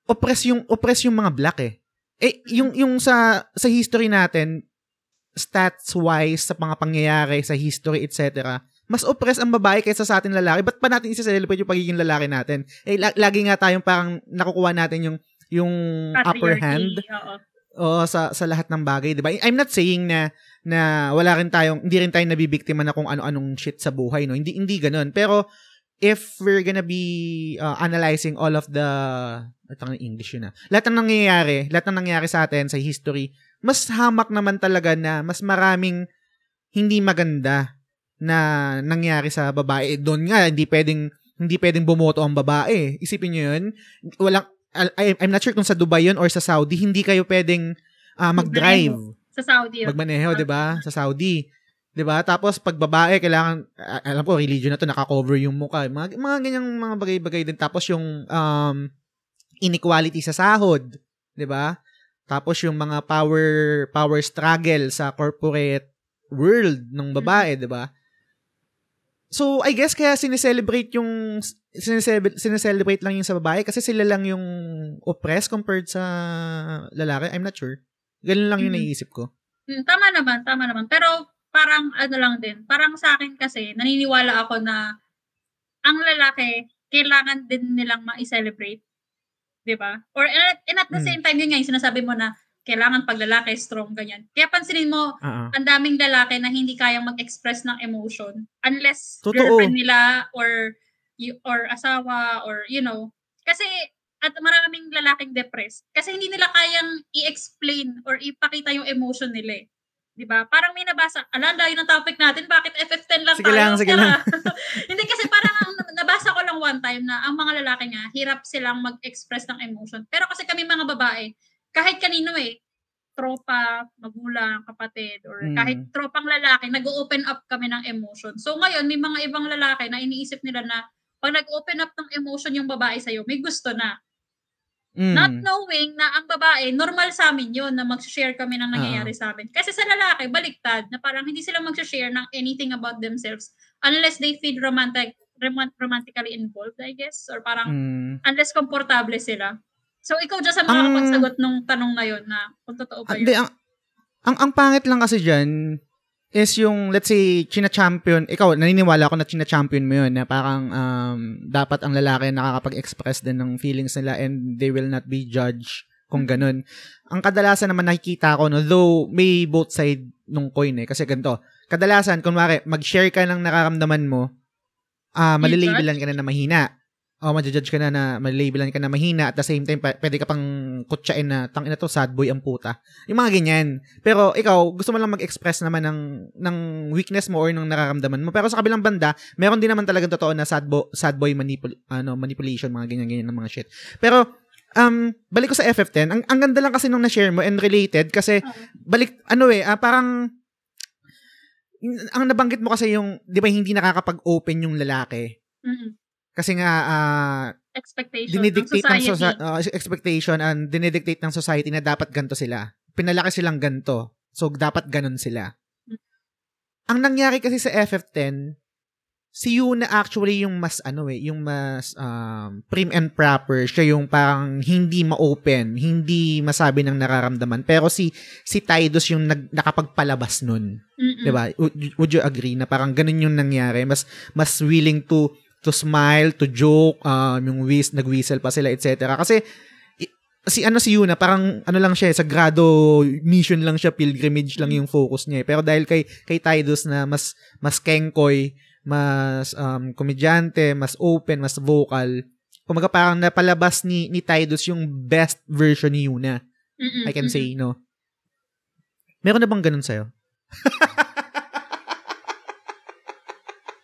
oppress yung, oppress yung mga black eh. Eh, yung, yung sa, sa history natin, stats-wise, sa mga pangyayari, sa history, etc., mas oppress ang babae kaysa sa atin lalaki. Ba't pa natin isa-celebrate yung pagiging lalaki natin? Eh, la- lagi nga tayong parang nakukuha natin yung yung upper hand Patriarchy, Oo. o sa sa lahat ng bagay, 'di ba? I'm not saying na na wala rin tayong hindi rin tayo nabibiktima na kung ano-anong shit sa buhay, no. Hindi hindi ganoon. Pero if we're gonna be uh, analyzing all of the ito ang English yun ah. Lahat ng nangyayari, lahat ng nangyayari sa atin sa history, mas hamak naman talaga na mas maraming hindi maganda na nangyari sa babae. Doon nga hindi pwedeng hindi pwedeng bumoto ang babae. Isipin niyo 'yun. Walang I, I'm not sure kung sa Dubai yun or sa Saudi, hindi kayo pwedeng ah, mag-drive, Sa Saudi. yun. magmaneho, 'di ba? Sa Saudi. 'Di ba? Tapos pag babae, kailangan alam ko religion na 'to, naka-cover yung mukha. Mga mga ganyang mga bagay-bagay din. Tapos yung um inequality sa sahod, 'di ba? Tapos yung mga power power struggle sa corporate world ng babae, 'di ba? So, I guess kaya sineselebrate yung sineselebrate, lang yung sa babae kasi sila lang yung oppressed compared sa lalaki. I'm not sure. Ganun lang yung Mhm. naiisip ko. Hmm, tama naman, tama naman. Pero parang ano lang din, parang sa akin kasi naniniwala ako na ang lalaki kailangan din nilang ma-celebrate. 'Di ba? Or and, and at the Mm. same time yun nga yung sinasabi mo na kailangan pag lalaki strong ganyan. Kaya pansinin mo, Oo. ang daming lalaki na hindi kayang mag-express ng emotion unless Totoo. girlfriend nila or or asawa or you know. Kasi at maraming lalaking depressed kasi hindi nila kayang i-explain or ipakita yung emotion nila eh. 'Di ba? Parang may nabasa, ala, layo ng topic natin, bakit FF10 lang Sige tayo? lang, sige Tara. <laughs> hindi kasi parang ang nabasa ko lang one time na ang mga lalaki nga, hirap silang mag-express ng emotion. Pero kasi kami mga babae, kahit kanino eh, tropa, magulang, kapatid, or Mm. kahit tropang lalaki, nag-open up kami ng emotion. So ngayon, may mga ibang lalaki na iniisip nila na pag nag-open up ng emotion yung babae sa'yo, may gusto na. Mm. Not knowing na ang babae, normal sa amin yun na mag-share kami ng nangyayari sa amin. Kasi sa lalaki, baliktad, na parang hindi sila mag-share ng anything about themselves unless they feel romantic, romant- romantically involved, I guess. Or parang Mm. unless komportable sila. So, ikaw sa Ang- makakapagsagot nung tanong na yun na kung totoo ba Ah, Hindi, yun. ang, ang, ang pangit lang kasi dyan is yung, let's say, china-champion, ikaw, naniniwala ako na china-champion mo yun, na parang um, dapat ang lalaki nakakapag-express din ng feelings nila and they will not be judged kung ganun. Ang kadalasan naman nakikita ko, no, though may both side, nung coin eh. Kasi ganito, kadalasan, kunwari, mag-share ka ng nararamdaman mo, ah malilabelan ka na na mahina. O, madjudge ka na na malilabelan ka na mahina. At the same time, pa- pwede ka pang kutsain na, tang ina to, sad boy ang puta. Yung mga ganyan. Pero ikaw, gusto mo lang mag-express naman ng, ng weakness mo or ng nararamdaman mo. Pero sa kabilang banda, meron din naman talagang totoo na sad, bo- sad boy manipul- ano, manipulation, mga ganyan-ganyan ng mga shit. Pero, um, balik ko sa FF10, ang, ang ganda lang kasi nung na-share mo and related kasi balik, ano eh, ah, parang, ang nabanggit mo kasi yung, di ba hindi nakakapag-open yung lalaki. Mm-mm. Kasi nga, ah, Expectation ng dinidictate ng society. soci- ah, expectation and dinidictate ng society na dapat ganto sila. Pinalaki silang ganto. So, dapat ganon sila. Hmm. Ang nangyari kasi sa FF10, si Yuna actually yung mas, ano eh, yung mas um, prim and proper. Siya yung parang hindi ma-open, hindi masabi ng nararamdaman. Pero si si Tidus yung nag, nakapagpalabas nun. Mm-mm. 'di ba? Would, would you agree na parang ganun yung nangyari? Mas mas willing to to smile, to joke, um, yung whis, nag-whistle pa sila, etc. Kasi si ano si Yuna, parang ano lang siya, eh, sagrado mission lang siya, pilgrimage lang yung focus niya. eh. Pero dahil kay kay Tidus na mas mas kengkoy, mas um, komedyante, mas open, mas vocal, kumaga parang napalabas ni ni Tidus yung best version ni Yuna. Mm-mm. I can Mm-mm. say, no? Meron na bang ganun sa'yo? <laughs>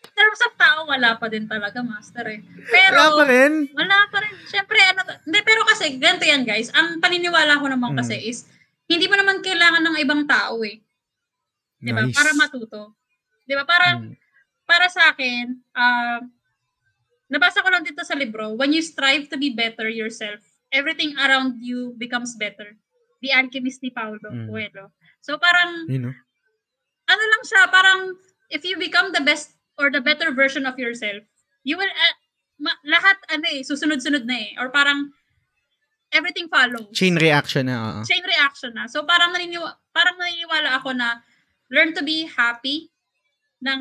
In terms of tao, wala pa din talaga, master eh. Pero, Wala pa rin. Wala pa rin. Siyempre, ano, hindi, pero kasi, ganito yan, guys. Ang paniniwala ko naman Mm. kasi is, hindi mo naman kailangan ng ibang tao eh. Di ba? Nice. Para matuto. Di ba? Parang, Mm. para sa akin, um, nabasa ko lang dito sa libro, when you strive to be better yourself, everything around you becomes better. The Alchemist ni Paulo Mm. Coelho. So parang, Yun, no? ano lang siya, parang, if you become the best or the better version of yourself, you will, uh, ma- lahat, ano eh, susunod-sunod na eh. Or parang, everything follows. Chain reaction na, oo. Chain reaction na. So, parang, naniniwa- parang naniniwala ako na, learn to be happy ng,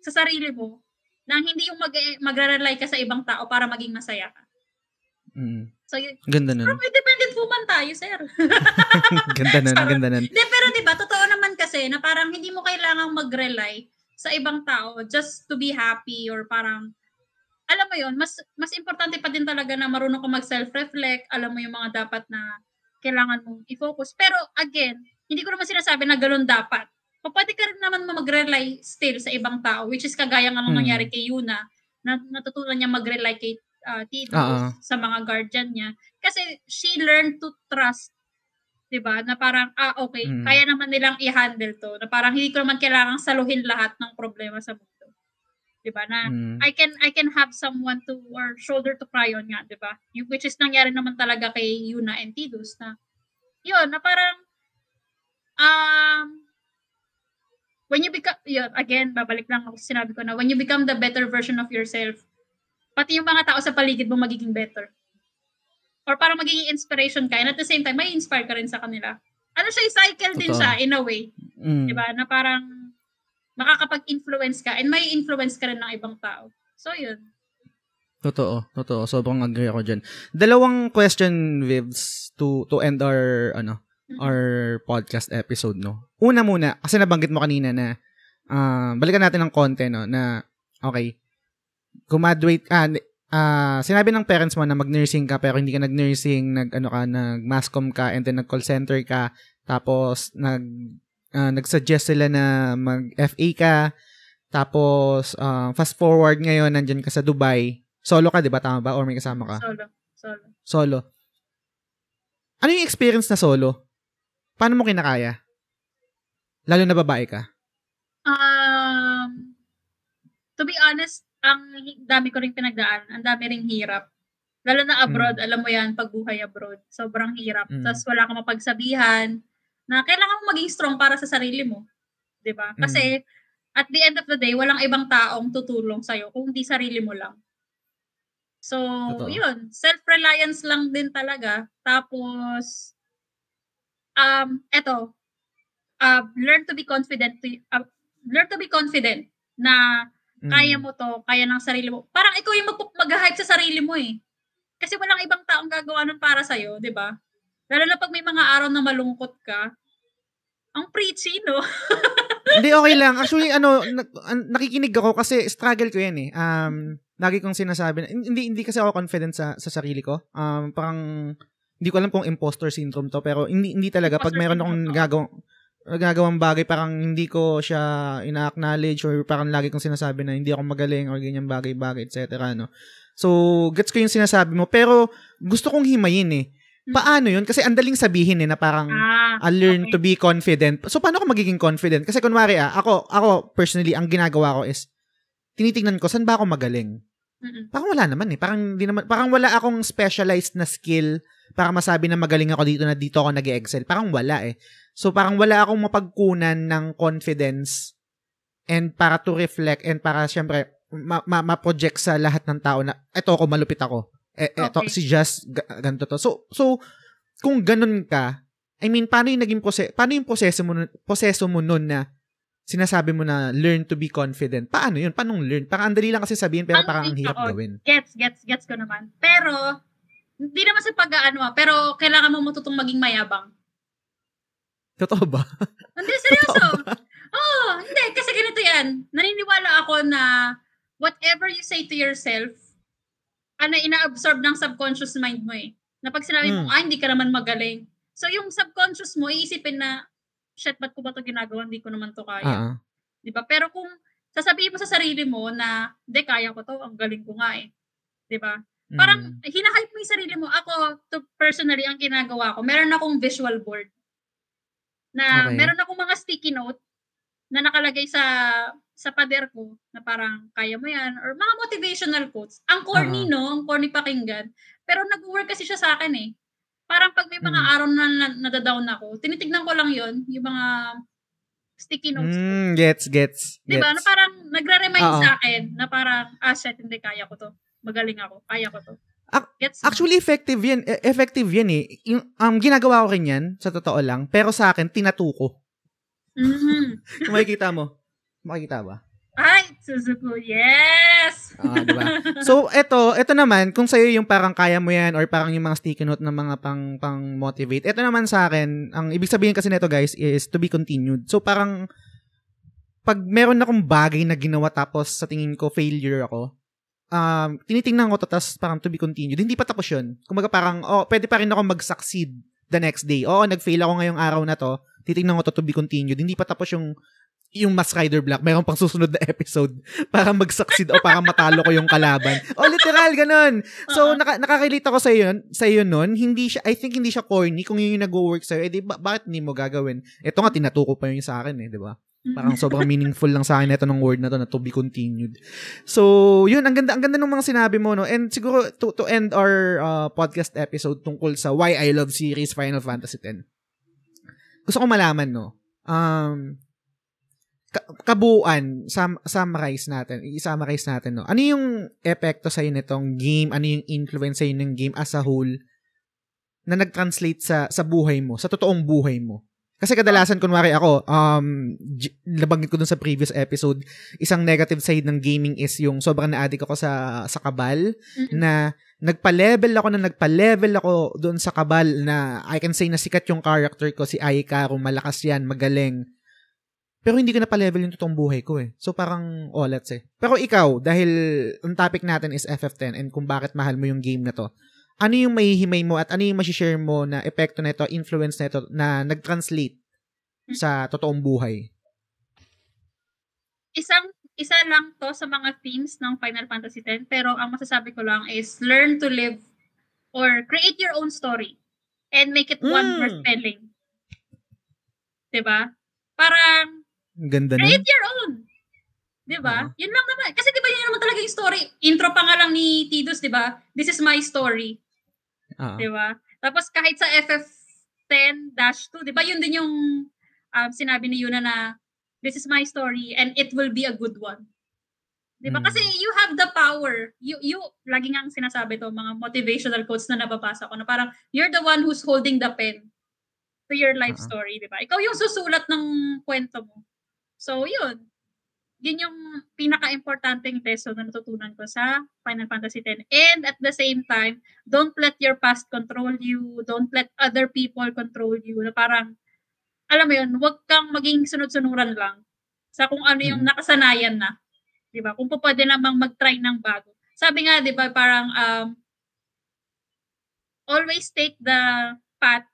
sa sarili mo, nang hindi yung mag, magre-rely ka sa ibang tao para maging masaya ka. Mm. So, yun, Ganda nun. independent woman tayo, sir. <laughs> ganda nun, Sarap. ganda nun. Hindi, pero di ba totoo naman kasi na parang hindi mo kailangang mag-rely sa ibang tao just to be happy or parang, alam mo yon mas mas importante pa din talaga na marunong ka mag-self-reflect, alam mo yung mga dapat na kailangan mong i-focus. Pero again, hindi ko naman sinasabi na ganun dapat. O pwede ka rin naman mag-rely still sa ibang tao, which is kagaya nga ng Hmm. nangyari kay Yuna, na natutunan niya mag-rely kay uh, Tito Oo. sa mga guardian niya. Kasi she learned to trust 'di ba? Na parang ah okay, Mm. kaya naman nilang i-handle 'to. Na parang hindi ko naman kailangang saluhin lahat ng problema sa mundo. 'Di ba? Na Mm. I can I can have someone to or shoulder to cry on nga, 'di ba? Yung which is nangyari naman talaga kay Yuna and Tidus na yun, na parang um when you become yun, again, babalik lang ako sinabi ko na when you become the better version of yourself, pati yung mga tao sa paligid mo magiging better. Or parang magiging inspiration ka and at the same time, may inspire ka rin sa kanila. Ano siya, cycle din Totoo. siya in a way. Mm. Di ba? Na parang makakapag-influence ka and may influence ka rin ng ibang tao. So, yun. Totoo, totoo. Sobrang agree ako dyan. Dalawang question, Vivs, to to end our, ano, Mhm. our podcast episode, no? Una muna, kasi nabanggit mo kanina na, ah, balikan natin ng konti, no, na, okay, graduate, ah, ah, sinabi ng parents mo na mag-nursing ka, pero hindi ka nag-nursing, nag, ano ka, nag-masscom ka, and then nag-call center ka, tapos, nag, ah, nag-suggest sila na mag-FA ka, tapos, ah, fast forward ngayon, nandyan ka sa Dubai, solo ka, di ba? Tama ba? Or may kasama ka? Solo. Solo. Solo. Ano yung experience na solo? Paano mo kinakaya? Lalo na babae ka. Um, to be honest, ang dami ko ring pinagdaan. Ang dami ring hirap. Lalo na abroad, alam mo yan, pagbuhay abroad. Sobrang hirap. Mm. Tapos wala kang mapagsabihan na kailangan mo maging strong para sa sarili mo. 'Di ba? Kasi at the end of the day, walang ibang taong tutulong sa'yo kung di sarili mo lang. So, Totoo. yun. Self-reliance lang din talaga. Tapos, um, eto, uh, learn to be confident. To, uh, learn to be confident na Mm. kaya mo to, kaya ng sarili mo. Parang ikaw yung mag- mag-hype sa sarili mo eh. Kasi walang ibang taong gagawa nun para sa'yo, di ba? Lalo na pag may mga araw na malungkot ka, Ang preachy, no? <laughs> Hindi, okay lang. Actually, ano, na- an- nakikinig ako kasi struggle ko yan eh. Um, lagi kong sinasabi, na, hindi, hindi kasi ako confident sa, sa sarili ko. Um, parang, hindi ko alam kung imposter syndrome to, pero hindi, hindi talaga. Pag Imposter meron akong syndrome, gagawang, gagawang bagay, parang hindi ko siya ina-acknowledge or parang lagi kong sinasabi na hindi ako magaling or ganyan bagay-bagay, etc. No? So, gets ko yung sinasabi mo, pero gusto kong himayin eh. Paano yun? Kasi andaling sabihin eh, na parang, Ah, I learn okay. to be confident. So, paano ako magiging confident? Kasi kunwari ah, ako, ako personally, ang ginagawa ko is, tinitingnan ko, saan ba ako magaling? Mm-mm. Parang wala naman eh. Parang, di naman, parang wala akong specialized na skill para masabi na magaling ako dito na dito ako nag excel Parang wala eh. So, parang wala akong mapagkunan ng confidence and para to reflect and para syempre ma- ma- ma-project sa lahat ng tao na eto ako malupit ako. E- eto Okay. si Just ga- ganito to. So so kung ganun ka, I mean paano yung naging proseso paano yung proseso mo nun- proseso mo nun na sinasabi mo na learn to be confident. Paano yun? Paano learn? Parang ang dali lang kasi sabihin pero Ang- parang ang hirap gawin. Gets, gets, gets ko naman. Pero, hindi naman sa pag-ano ah, pero kailangan mo matutong maging mayabang. Totoo ba? Hindi, seryoso. Oo, hindi. Kasi ganito yan. Naniniwala ako na whatever you say to yourself, ano, ina-absorb ng subconscious mind mo eh. Na pag sinabi mo, Mm. ah, hindi ka naman magaling. So, yung subconscious mo, iisipin na, shit, ba't ko ba ito ginagawa? Hindi ko naman to kaya. Ah. Di ba? Pero kung sasabihin mo sa sarili mo na, hindi, kaya ko to, ang galing ko nga eh. Di ba? Parang, Mm. hinahype mo yung sarili mo. Ako, to personally, ang ginagawa ko, meron akong visual board. Na, Okay. meron akong mga sticky note na nakalagay sa sa pader ko na parang kaya mo yan or mga motivational quotes. Ang corny Oo. no, ang corny pakinggan. Pero nag-work kasi siya sa akin eh. Parang pag may mga Mm. araw na, na nadadown ako, tinitignan ko lang yon yung mga sticky notes ko. Mm, gets, gets. Di ba? Na gets. parang nagre-remind Oo. sa akin na parang, ah, shit, hindi, kaya ko to. Magaling ako. Kaya ko to. Gets? Actually, effective yan. E- Effective yan eh. Yung, um, ginagawa ko rin yan, sa totoo lang. Pero sa akin, tinatuko. Mhm. Kung <laughs> makikita mo. Makikita ba? Ay, Suzuku, yes! Ah, di ba? So, eto, eto naman, kung sa'yo yung parang kaya mo yan or parang yung mga sticky note ng mga pang, pang motivate, eto naman sa akin, ang ibig sabihin kasi nito guys is to be continued. So, parang, pag meron akong bagay na ginawa tapos sa tingin ko failure ako, um, tinitingnan ko to tapos parang to be continued. Hindi pa tapos yun. Kumaga parang, oh, pwede pa rin ako mag-succeed the next day. Oo, nag-fail ako ngayong araw na to. Titingnan ko to to be continued. Hindi pa tapos yung yung Mask Rider Black, meron pang susunod na episode <laughs> para mag-succeed o para matalo ko yung kalaban. O literal, ganun. So, Oo. naka, nakaka-relate ako sa iyo, sa iyo nun. Hindi siya, I think hindi siya corny kung yun yung nag-work sa'yo. Eh, di, ba, bakit hindi mo gagawin? Ito nga, tinatuko pa yun sa akin eh, di ba? Parang sobrang meaningful lang sa akin ito ng word na to na to be continued. So, yun, ang ganda, ang ganda ng mga sinabi mo, no? And siguro, to, to end our uh, podcast episode tungkol sa Why I Love Series Final Fantasy X. Gusto ko malaman, no? Um, ka- kabuuan, sum, summarize natin, i-summarize natin, no? Ano yung epekto sa'yo nitong game? Ano yung influence sa'yo ng game as a whole na nag-translate sa sa buhay mo, sa totoong buhay mo? Kasi kadalasan, kunwari ako, um, nabanggit ko dun sa previous episode, isang negative side ng gaming is yung sobrang na-addict ako sa, sa kabal, Mm-mm. na nagpa-level ako na nagpa-level ako doon sa kabal na I can say na sikat yung character ko, si Aikaru, malakas yan, magaling. Pero hindi ko na pa-level yung totoong buhay ko eh. So parang, oh, let's say. Pero ikaw, dahil ang topic natin is FF10 and kung bakit mahal mo yung game na to, ano yung mahihimay mo at ano yung masishare mo na epekto na ito, influence na ito na nag-translate sa totoong buhay? Isang, isa lang to sa mga themes ng Final Fantasy X, pero ang masasabi ko lang is learn to live or create your own story and make it one Mm. worth telling. 'Di ba? Parang Ang ganda create your own. 'Di ba? Yun lang naman. Kasi 'di ba yun naman talaga yung story. Intro pa nga lang ni Tidus, 'di ba? This is my story. Ah. 'di ba? Tapos kahit sa FF10-2, 'di ba? Yun din yung um, sinabi ni Yuna na this is my story and it will be a good one. 'Di ba? Mm. Kasi you have the power. You you lagi nga sinasabi to mga motivational quotes na nababasa ko na parang you're the one who's holding the pen to your life Ah. story, 'di ba? Ikaw yung susulat ng kwento mo. So, yun. Yun yung pinaka-importanting lesson na natutunan ko sa Final Fantasy X. And at the same time, don't let your past control you. Don't let other people control you. Na parang, alam mo yun, huwag kang maging sunod-sunuran lang sa kung ano yung Mm. nakasanayan na. 'Di ba? Kung pa pwede namang mag-try ng bago. Sabi nga 'di ba parang um always take the path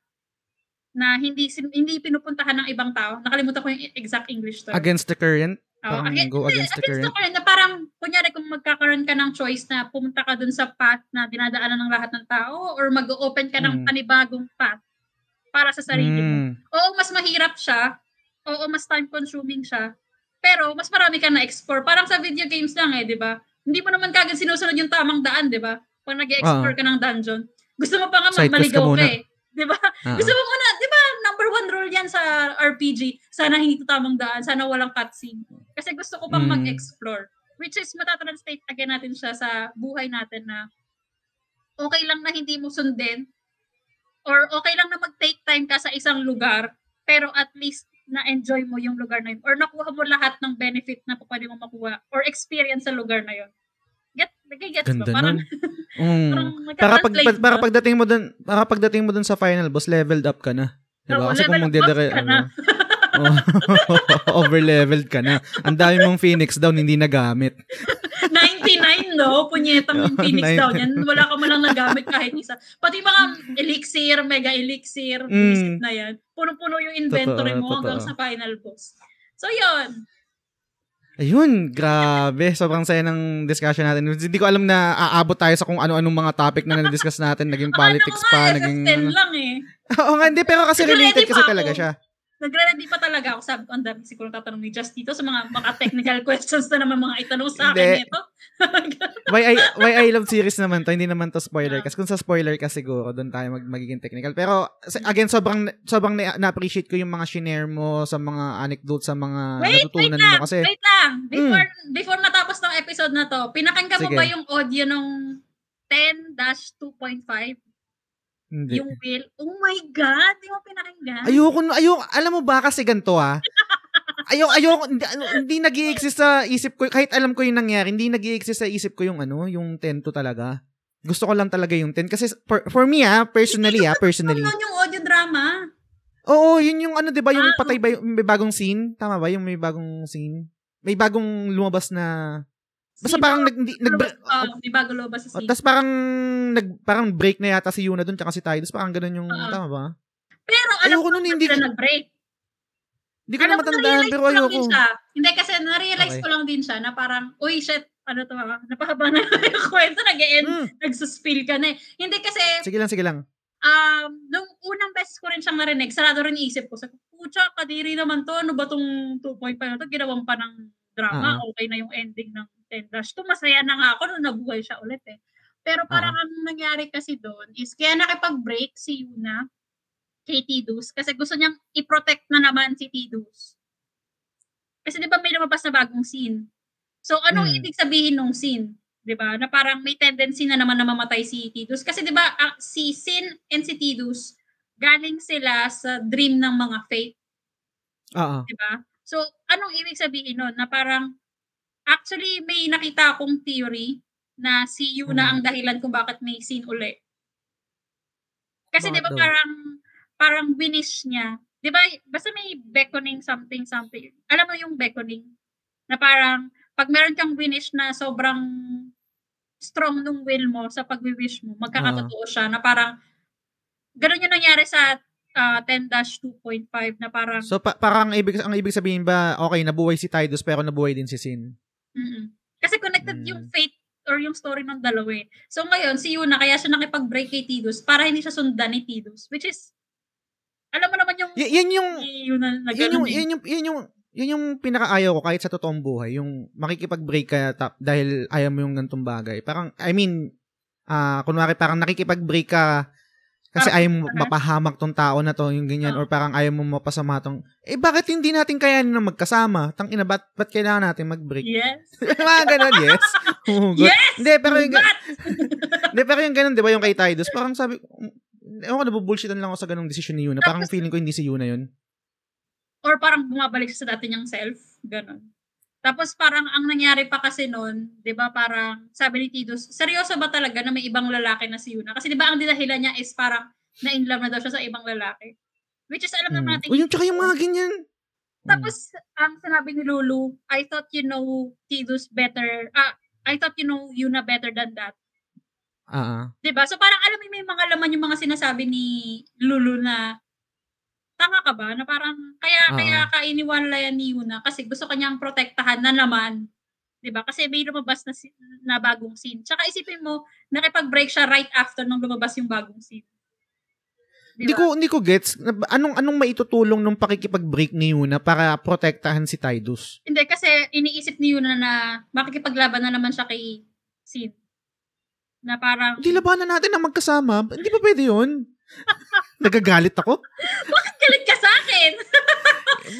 na hindi hindi pinupuntahan ng ibang tao. Nakalimutan ko yung exact English term. Against the current? Oo, Parang against, go against the against current? current. Na parang, kunyari kung magkakaroon ka ng choice na pumunta ka dun sa path na dinadaanan ng lahat ng tao or mag-open ka ng Mm. panibagong path para sa sarili mo. Mm. Oo, mas mahirap siya. Oo, mas time-consuming siya. Pero, mas marami ka na-explore. Parang sa video games lang eh, di ba? Hindi mo naman kagad sinusunod yung tamang daan, di ba? Pag nag-explore Oo. ka ng dungeon. Gusto mo pa nga ka maligaw ka muna. eh. Di ba? Ah, Gusto mo muna, di ba, number one rule yan sa RPG, sana hindi ito tamang daan, sana walang cutscene. Kasi gusto ko pang Mm. mag-explore. Which is, matatranslate again natin siya sa buhay natin na okay lang na hindi mo sundin or okay lang na mag-take time ka sa isang lugar pero at least na-enjoy mo yung lugar na yun or nakuha mo lahat ng benefit na pwede mo makuha or experience sa lugar na yun. Get, nagigets Ganda ba? Parang. <laughs> Mm. parang Para pag, para pagdating mo dun, para pagdating mo dun sa final boss, leveled up ka na. Diba? Kasi kung na. ano, <laughs> over-leveled ka na. Ang dami mong Phoenix down hindi nagamit. <laughs> 99, no? Punyetang yung <laughs> Phoenix Nine- daw yan. Wala ka man lang nagamit kahit isa. Pati mga elixir, mega elixir, Mm. na yan. Puno-puno yung inventory Totoo, mo hanggang totoo. sa final boss. So, yun. Ayun, grabe. Sobrang saya ng discussion natin. Hindi ko alam na aabot tayo sa kung ano-anong mga topic na na-discuss natin. Naging politics pa, naging... SS10 lang eh. Oo nga, hindi. Pero kasi related kasi talaga siya. Nagre-ready pa talaga ako. Sabi ko, ang dami siguro tatanong ni Just dito sa mga mga technical <laughs> questions na naman mga itanong sa akin nito. <laughs> Why I, why I love series naman to, hindi naman to spoiler. Ah. Kasi kung sa spoiler ka siguro, doon tayo mag, magiging technical. Pero, again, sobrang, sobrang na- na-appreciate ko yung mga shinare mo sa mga anecdotes, sa mga wait, wait natutunan lang. mo. Kasi, Wait lang. Before, before matapos ng episode na to, pinakinggan mo ba yung audio nung 10-2.5? Hindi. Yung will. Oh my God! Di mo pinakinggan? Ayoko, ayoko, alam mo ba kasi ganito ah. Ayoko, ayoko, hindi, ano, hindi nag exist sa isip ko, kahit alam ko yung nangyari, hindi nag exist sa isip ko yung ano, yung 10 to talaga. Gusto ko lang talaga yung 10. Kasi for, for me ah, personally ah, personally. Ano yung audio drama? Oo, yun yung ano, di ba, yung Ah, patay ba, yung may bagong scene? Tama ba? Yung may bagong scene? May bagong lumabas na, basta Sino? parang nag, hindi, nag, may bago lobas sa scene. tas parang, nag, parang break na yata si Yuna dun, tsaka si Tidus, parang ganun yung, Oo. tama ba? Pero alam Ayoko ko nun, na hindi sila nag-break. Hindi ko na Alam mo, matandaan, pero ayoko. siya. Hindi kasi na-realize Okay. ko lang din siya na parang, uy, shit, ano to ah, napahaba na <laughs> yung kwento, nag-end, Mm, nagsuspill ka na eh. Hindi kasi, sige lang, sige lang. um, nung unang beses ko rin siyang narinig, sarado rin isip ko. Ko, pucha, kadiri naman to. Ano ba tong 2.5 na to? Ginawan pa ng drama. Ah. Okay na yung ending ng 10 Dash. To, masaya na nga ako nung nabuhay siya ulit eh. Pero parang ang nangyari kasi doon is, kaya nakipag-break si Yuna kay Tidus kasi gusto niyang i-protect na naman si Tidus. Kasi di ba may lumabas na bagong scene? So, anong Hmm. ibig sabihin nung scene? 'di ba? Na parang may tendency na naman na mamatay si Tidus kasi 'di ba ah, si Sin and si Tidus galing sila sa dream ng mga fate, Oo. 'di ba? So anong ibig sabihin nun? Na parang actually may nakita akong theory na si Yuna Hmm. ang dahilan kung bakit may scene uli. Kasi 'di ba parang parang winish niya. 'Di ba? Basta may beckoning something something. Alam mo yung beckoning na parang pag meron kang winish na sobrang strong nung will mo sa pagwi-wish mo, magkakatotoo siya na parang ganun yung nangyari sa ah, 10-2.5 na parang So, pa- parang ibig, ang ibig sabihin ba, okay, nabuhay si Tidus pero nabuhay din si Sin. mm Kasi connected Mm. yung fate or yung story ng dalawa eh. So ngayon, si Yuna, kaya siya nakipag-break kay Tidus para hindi siya sundan ni Tidus. Which is, alam mo naman yung Y- yan yung, Yuna na yan yung, ganun eh. yan yung, yan yung, yan yung pinakaayaw ko kahit sa totoong buhay. Yung makikipag-break ka tap, dahil ayaw mo yung gantong bagay. Parang, I mean, ah kunwari parang nakikipag-break ka kasi Parang- ayaw mo mapahamak tong tao na to, yung ganyan, or parang ayaw mo mapasama tong, eh bakit hindi natin kayanin na magkasama? Tang ina, ba't, ba't kailangan natin mag-break? Yes. <laughs> Mga ganun, yes. <laughs> Humugot. Yes! Hindi, pero yung, <laughs> Hindi, pero yung ganun, di ba, yung kay Tidus, parang sabi, ewan ko, nabubullshitan lang ako sa ganung desisyon ni Yuna. Parang feeling ko hindi si Yuna yun. or parang bumabalik sa dati niyang self. Ganon. Tapos parang ang nangyari pa kasi noon, 'di ba, parang sabi ni Tidus, seryoso ba talaga na may ibang lalaki na si Yuna? Kasi 'di ba ang dinahilan niya is parang na in love na daw siya sa ibang lalaki. Which is, alam naman Mm. natin. O yung tsaka yung mga ganyan. Tapos, ang sinabi ni Lulu, I thought you know Tidus better, ah, I thought you know Yuna better than that. Ah, ah. 'Di ba? So parang alam mo may mga laman yung mga sinasabi ni Lulu na tanga ka ba? Na parang kaya Oo. kaya ka iniwala yan ni Yuna kasi gusto kanyang protektahan na naman. 'Di ba? Kasi may lumabas na, si- na bagong scene. Tsaka isipin mo, nakipag-break siya right after nung lumabas yung bagong scene. Di Hindi ba? ko hindi ko gets anong anong maitutulong nung pakikipag-break ni Yuna para protektahan si Tidus. Hindi, kasi iniisip ni Yuna na makikipaglaban na naman siya kay Sid. Na parang, Hindi labanan natin na magkasama. Hindi ba pwede 'yun? <laughs> Nagagalit ako. bakit galit ka sa akin?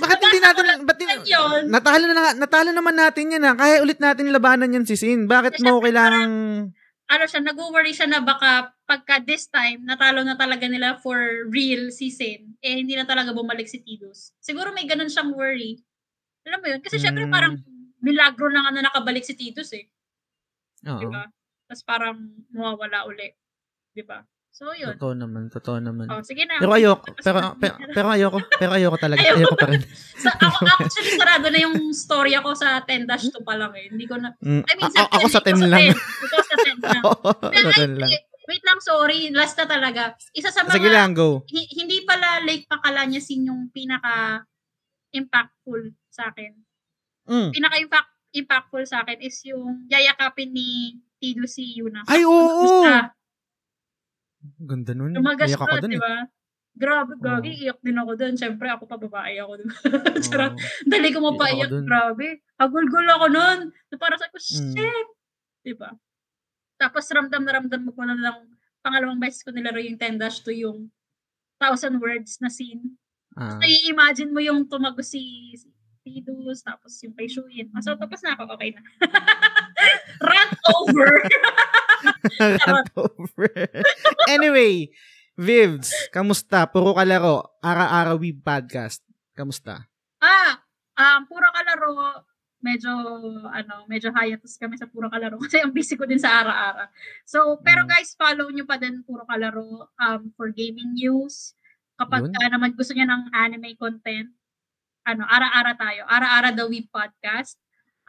Bakit hindi natin ba't yun? natalo na natalo naman natin 'yan ah. Kaya ulit natin labanan 'yan si Sin. Bakit mo kailangang Ano siya, nag-worry siya na baka pagka this time, natalo na talaga nila for real si Sin, eh hindi na talaga bumalik si Tidus. Siguro may ganun siyang worry. Alam mo yun? Kasi syempre Mm. parang milagro na nga na nakabalik si Tidus eh. Oo. Di ba? Tapos parang mawawala uli. Di ba? So yun. Totoo naman, totoo naman. Oh, sige na. Pero ayoko, pero, pero, pero ayoko, pero ayoko talaga. Ayoko. Ayoko pa rin. So, ako, actually, sarado na yung story ako sa 10-2 pa lang eh. Hindi ko na, Mm, I mean, a- ako sa 10 ito lang. 10. Ito sa 10 <laughs> lang. Pero, Sa ay, 10 lang. wait lang, sorry. Last na talaga. Isa sa mga, Sige lang, go. hi- hindi pala Lake Pacalañasin yung pinaka impactful sa akin. Mm. Pinaka impact impactful sa akin is yung yayakapin ni Tido si Yuna. Ay, oo! Basta, Ganda nun. Tumagas Iyak ako dun di eh. ba? Grabe, Oo. gagi, iyak din ako doon. Siyempre, ako pa babae ako. <laughs> Oo. Charot. Dali ko mapaiyak, dun. grabe. Hagulgul ako nun. So, para sa ko, Mm. shit! Diba? Tapos ramdam na ramdam mo ko na lang, pangalawang beses ko nilaro yung 10-2 yung thousand words na scene. Ah. So, imagine mo yung tumago si, Tidus, tapos yung kay Shuyin. Ah, So, tapos na ako, okay na. <laughs> Rant over! <laughs> <laughs> Rant over. anyway, Vivs, kamusta? Puro kalaro. Ara-ara Weeb Podcast. Kamusta? Ah, um, puro kalaro, medyo, ano, medyo hiatus kami sa puro kalaro <laughs> kasi ang busy ko din sa ara-ara. So, pero Mm. guys, follow nyo pa din puro kalaro um, for gaming news. Kapag Yun. ka naman gusto niya ng anime content, ano, ara-ara tayo. Ara-ara the Week Podcast.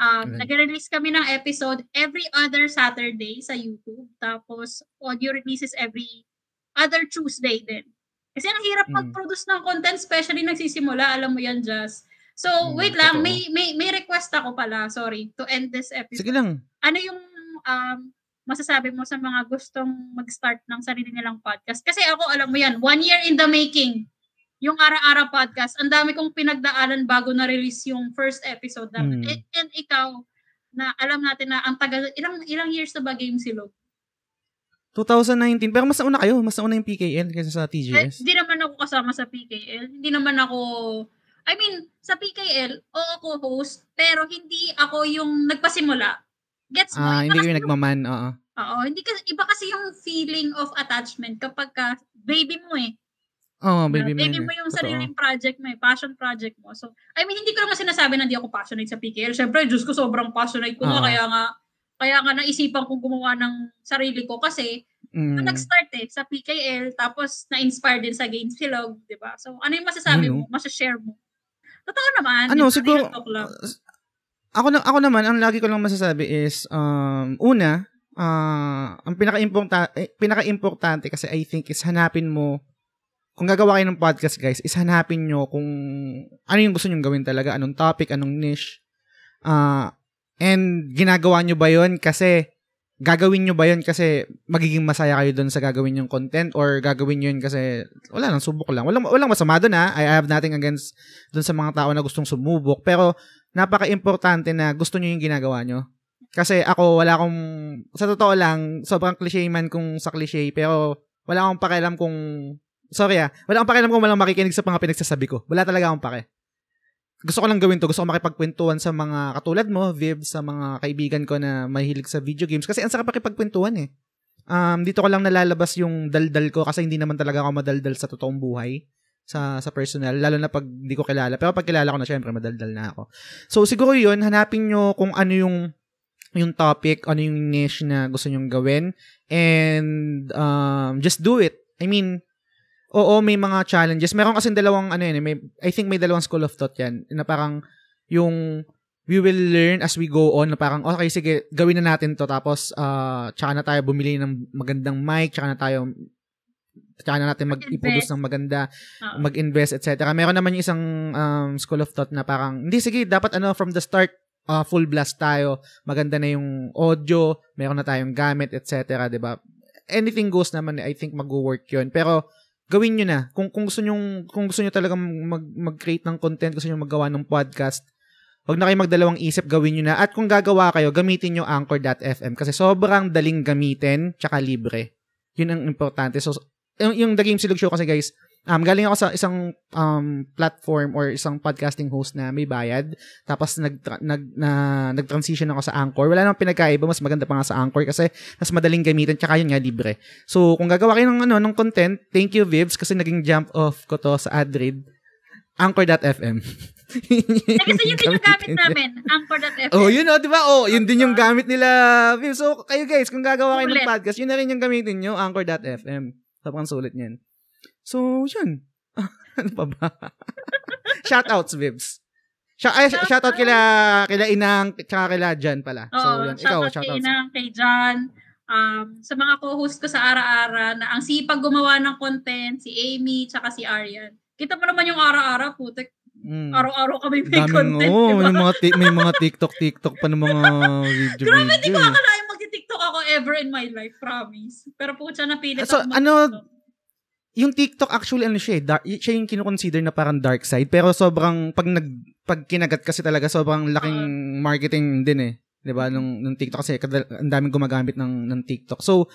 Um, Right. nag-release kami ng episode every other Saturday sa YouTube. Tapos, audio releases every other Tuesday din. Kasi ang hirap Mm. mag-produce ng content, especially nagsisimula, alam mo yan, Jazz. So, Mm, wait lang, may, may, may request ako pala, sorry, to end this episode. Sige lang. Ano yung um, masasabi mo sa mga gustong mag-start ng sarili nilang podcast? Kasi ako, alam mo yan, one year in the making, yung Ara-Ara podcast, ang dami kong pinagdaanan bago na-release yung first episode namin. Mm. And, and ikaw, na alam natin na ang tagal, ilang ilang years na ba game silog? 2019. Pero mas nauna kayo. Mas nauna yung PKL kaysa sa Eh, TGS. Hindi naman ako kasama sa PKL. Hindi naman ako, I mean, sa PKL, oo ako host, pero hindi ako yung nagpasimula. Gets mo? Ah, Iba hindi kayo yung- nagmaman. Oo. Oo, hindi kasi, iba kasi yung feeling of attachment kapag ka, baby mo eh. Oo, Na baby, baby man. mo yung Totoo. sariling project mo eh, passion project mo. So, I mean, hindi ko naman sinasabi na hindi ako passionate sa PKL. Siyempre, Diyos ko, sobrang passionate ko na, Oo. kaya nga, kaya nga naisipan kong gumawa ng sarili ko kasi Mm. nag-start eh sa PKL tapos na-inspire din sa Games Silog, 'di ba? So ano yung masasabi Ano? mo? Masashare mo? Totoo naman. Ano, ba? siguro, ako, na, ako naman, ang lagi ko lang masasabi is, um, una, ah, ang pinaka-importante, eh, pinaka-importante kasi I think is hanapin mo, kung gagawa kayo ng podcast guys, is hanapin nyo kung ano yung gusto nyo gawin talaga, anong topic, anong niche, ah, and ginagawa nyo ba yon kasi, gagawin nyo ba yon kasi magiging masaya kayo doon sa gagawin yung content or gagawin nyo yun kasi wala lang, subok lang. Walang, walang masama doon ha. I have nothing against doon sa mga tao na gustong sumubok. Pero napaka-importante na gusto nyo yung ginagawa nyo. Kasi ako, wala akong, sa totoo lang, sobrang cliche man kung sa cliche, pero wala akong pakialam kung, sorry ah, wala akong pakialam kung walang makikinig sa mga pinagsasabi ko. Wala talaga akong pake. Gusto ko lang gawin to. Gusto ko makipagkwentuhan sa mga katulad mo, Viv, sa mga kaibigan ko na mahilig sa video games. Kasi ang sarap makipagkwentuhan eh. Um, dito ko lang nalalabas yung daldal ko kasi hindi naman talaga ako madaldal sa totoong buhay sa sa personal lalo na pag di ko kilala pero pag kilala ko na syempre madaldal na ako so siguro yun hanapin nyo kung ano yung yung topic ano yung niche na gusto nyong gawin and um, just do it I mean Oo, may mga challenges. Meron kasi dalawang ano yan, eh, may I think may dalawang school of thought yan na parang yung we will learn as we go on na parang okay sige, gawin na natin to tapos uh, tsaka na tayo bumili ng magandang mic, tsaka na tayo tsaka na natin mag-iproduce ng maganda, uh-huh. mag-invest, etc. Meron naman yung isang um, school of thought na parang, hindi, sige, dapat ano, from the start, uh, full blast tayo, maganda na yung audio, meron na tayong gamit, etc. 'di ba? Anything goes naman, I think mag-work 'yun. Pero gawin niyo na. Kung kung gusto niyo kung gusto niyo talaga mag mag-create ng content, gusto niyo maggawa ng podcast, Huwag na kayo magdalawang isip, gawin nyo na. At kung gagawa kayo, gamitin nyo Anchor.fm kasi sobrang daling gamitin tsaka libre. Yun ang importante. So, yung, yung The Game Silog Show kasi guys, Um, galing ako sa isang um, platform or isang podcasting host na may bayad. Tapos nag, nag, na, nag-transition ako sa Anchor. Wala namang pinagkaiba. Mas maganda pa nga sa Anchor kasi mas madaling gamitin. Tsaka yun nga, libre. So, kung gagawa kayo ng, ano, ng content, thank you, Vibs, kasi naging jump off ko to sa AdRead. Anchor.fm. kasi yun <laughs> din yung gamit namin. Anchor.fm. Oh, yun o, oh, di ba? Oh, yun din yung gamit nila. So, kayo guys, kung gagawa kayo ng podcast, yun na rin yung gamitin nyo, Anchor.fm. Sobrang sulit niyan. So, yun. <laughs> ano pa ba? Shoutouts, Vibs. Shout, ay, shout, shout out kila, kila Inang, tsaka kila Jan pala. Oo, so, yun. Ikaw, shout out kay Inang, kay Jan, um, sa mga co-host ko sa Ara-Ara na ang sipag gumawa ng content, si Amy, tsaka si Aryan. Kita mo naman yung Ara-Ara, putik. Mm. Araw-araw kami may Daming, content, oh, diba? may mga, t- may mga TikTok, TikTok pa ng mga video Grabe, di ko akalain mag-TikTok ako ever in my life, promise. Pero po siya napilit so, ano, yung TikTok actually ano siya, eh, dark, siya yung kino-consider na parang dark side pero sobrang pag nag pag kinagat kasi talaga sobrang laking uh, marketing din eh. 'Di ba nung, nung TikTok kasi ang daming gumagamit ng ng TikTok. So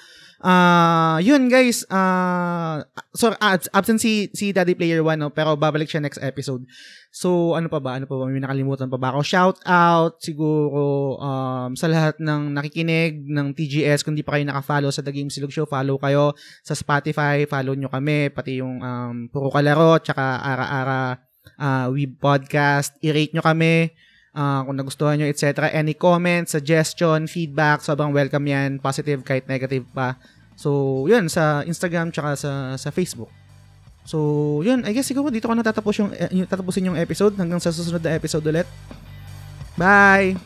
uh, yun guys, uh, so uh, absent si si Daddy Player 1 no, pero babalik siya next episode. So ano pa ba? Ano pa ba? May nakalimutan pa ba ako? Shout out siguro um, sa lahat ng nakikinig ng TGS kung di pa kayo naka-follow sa The Game Silog Show, follow kayo sa Spotify, follow nyo kami pati yung um, Puro Kalaro tsaka Ara-Ara uh, Web Podcast. I-rate nyo kami uh, kung nagustuhan nyo, etc. Any comments, suggestion, feedback, sobrang welcome yan. Positive kahit negative pa. So, yun, sa Instagram tsaka sa, sa Facebook. So, yun, I guess siguro dito ko natatapos yung, yung, tatapusin yung episode hanggang sa susunod na episode ulit. Bye!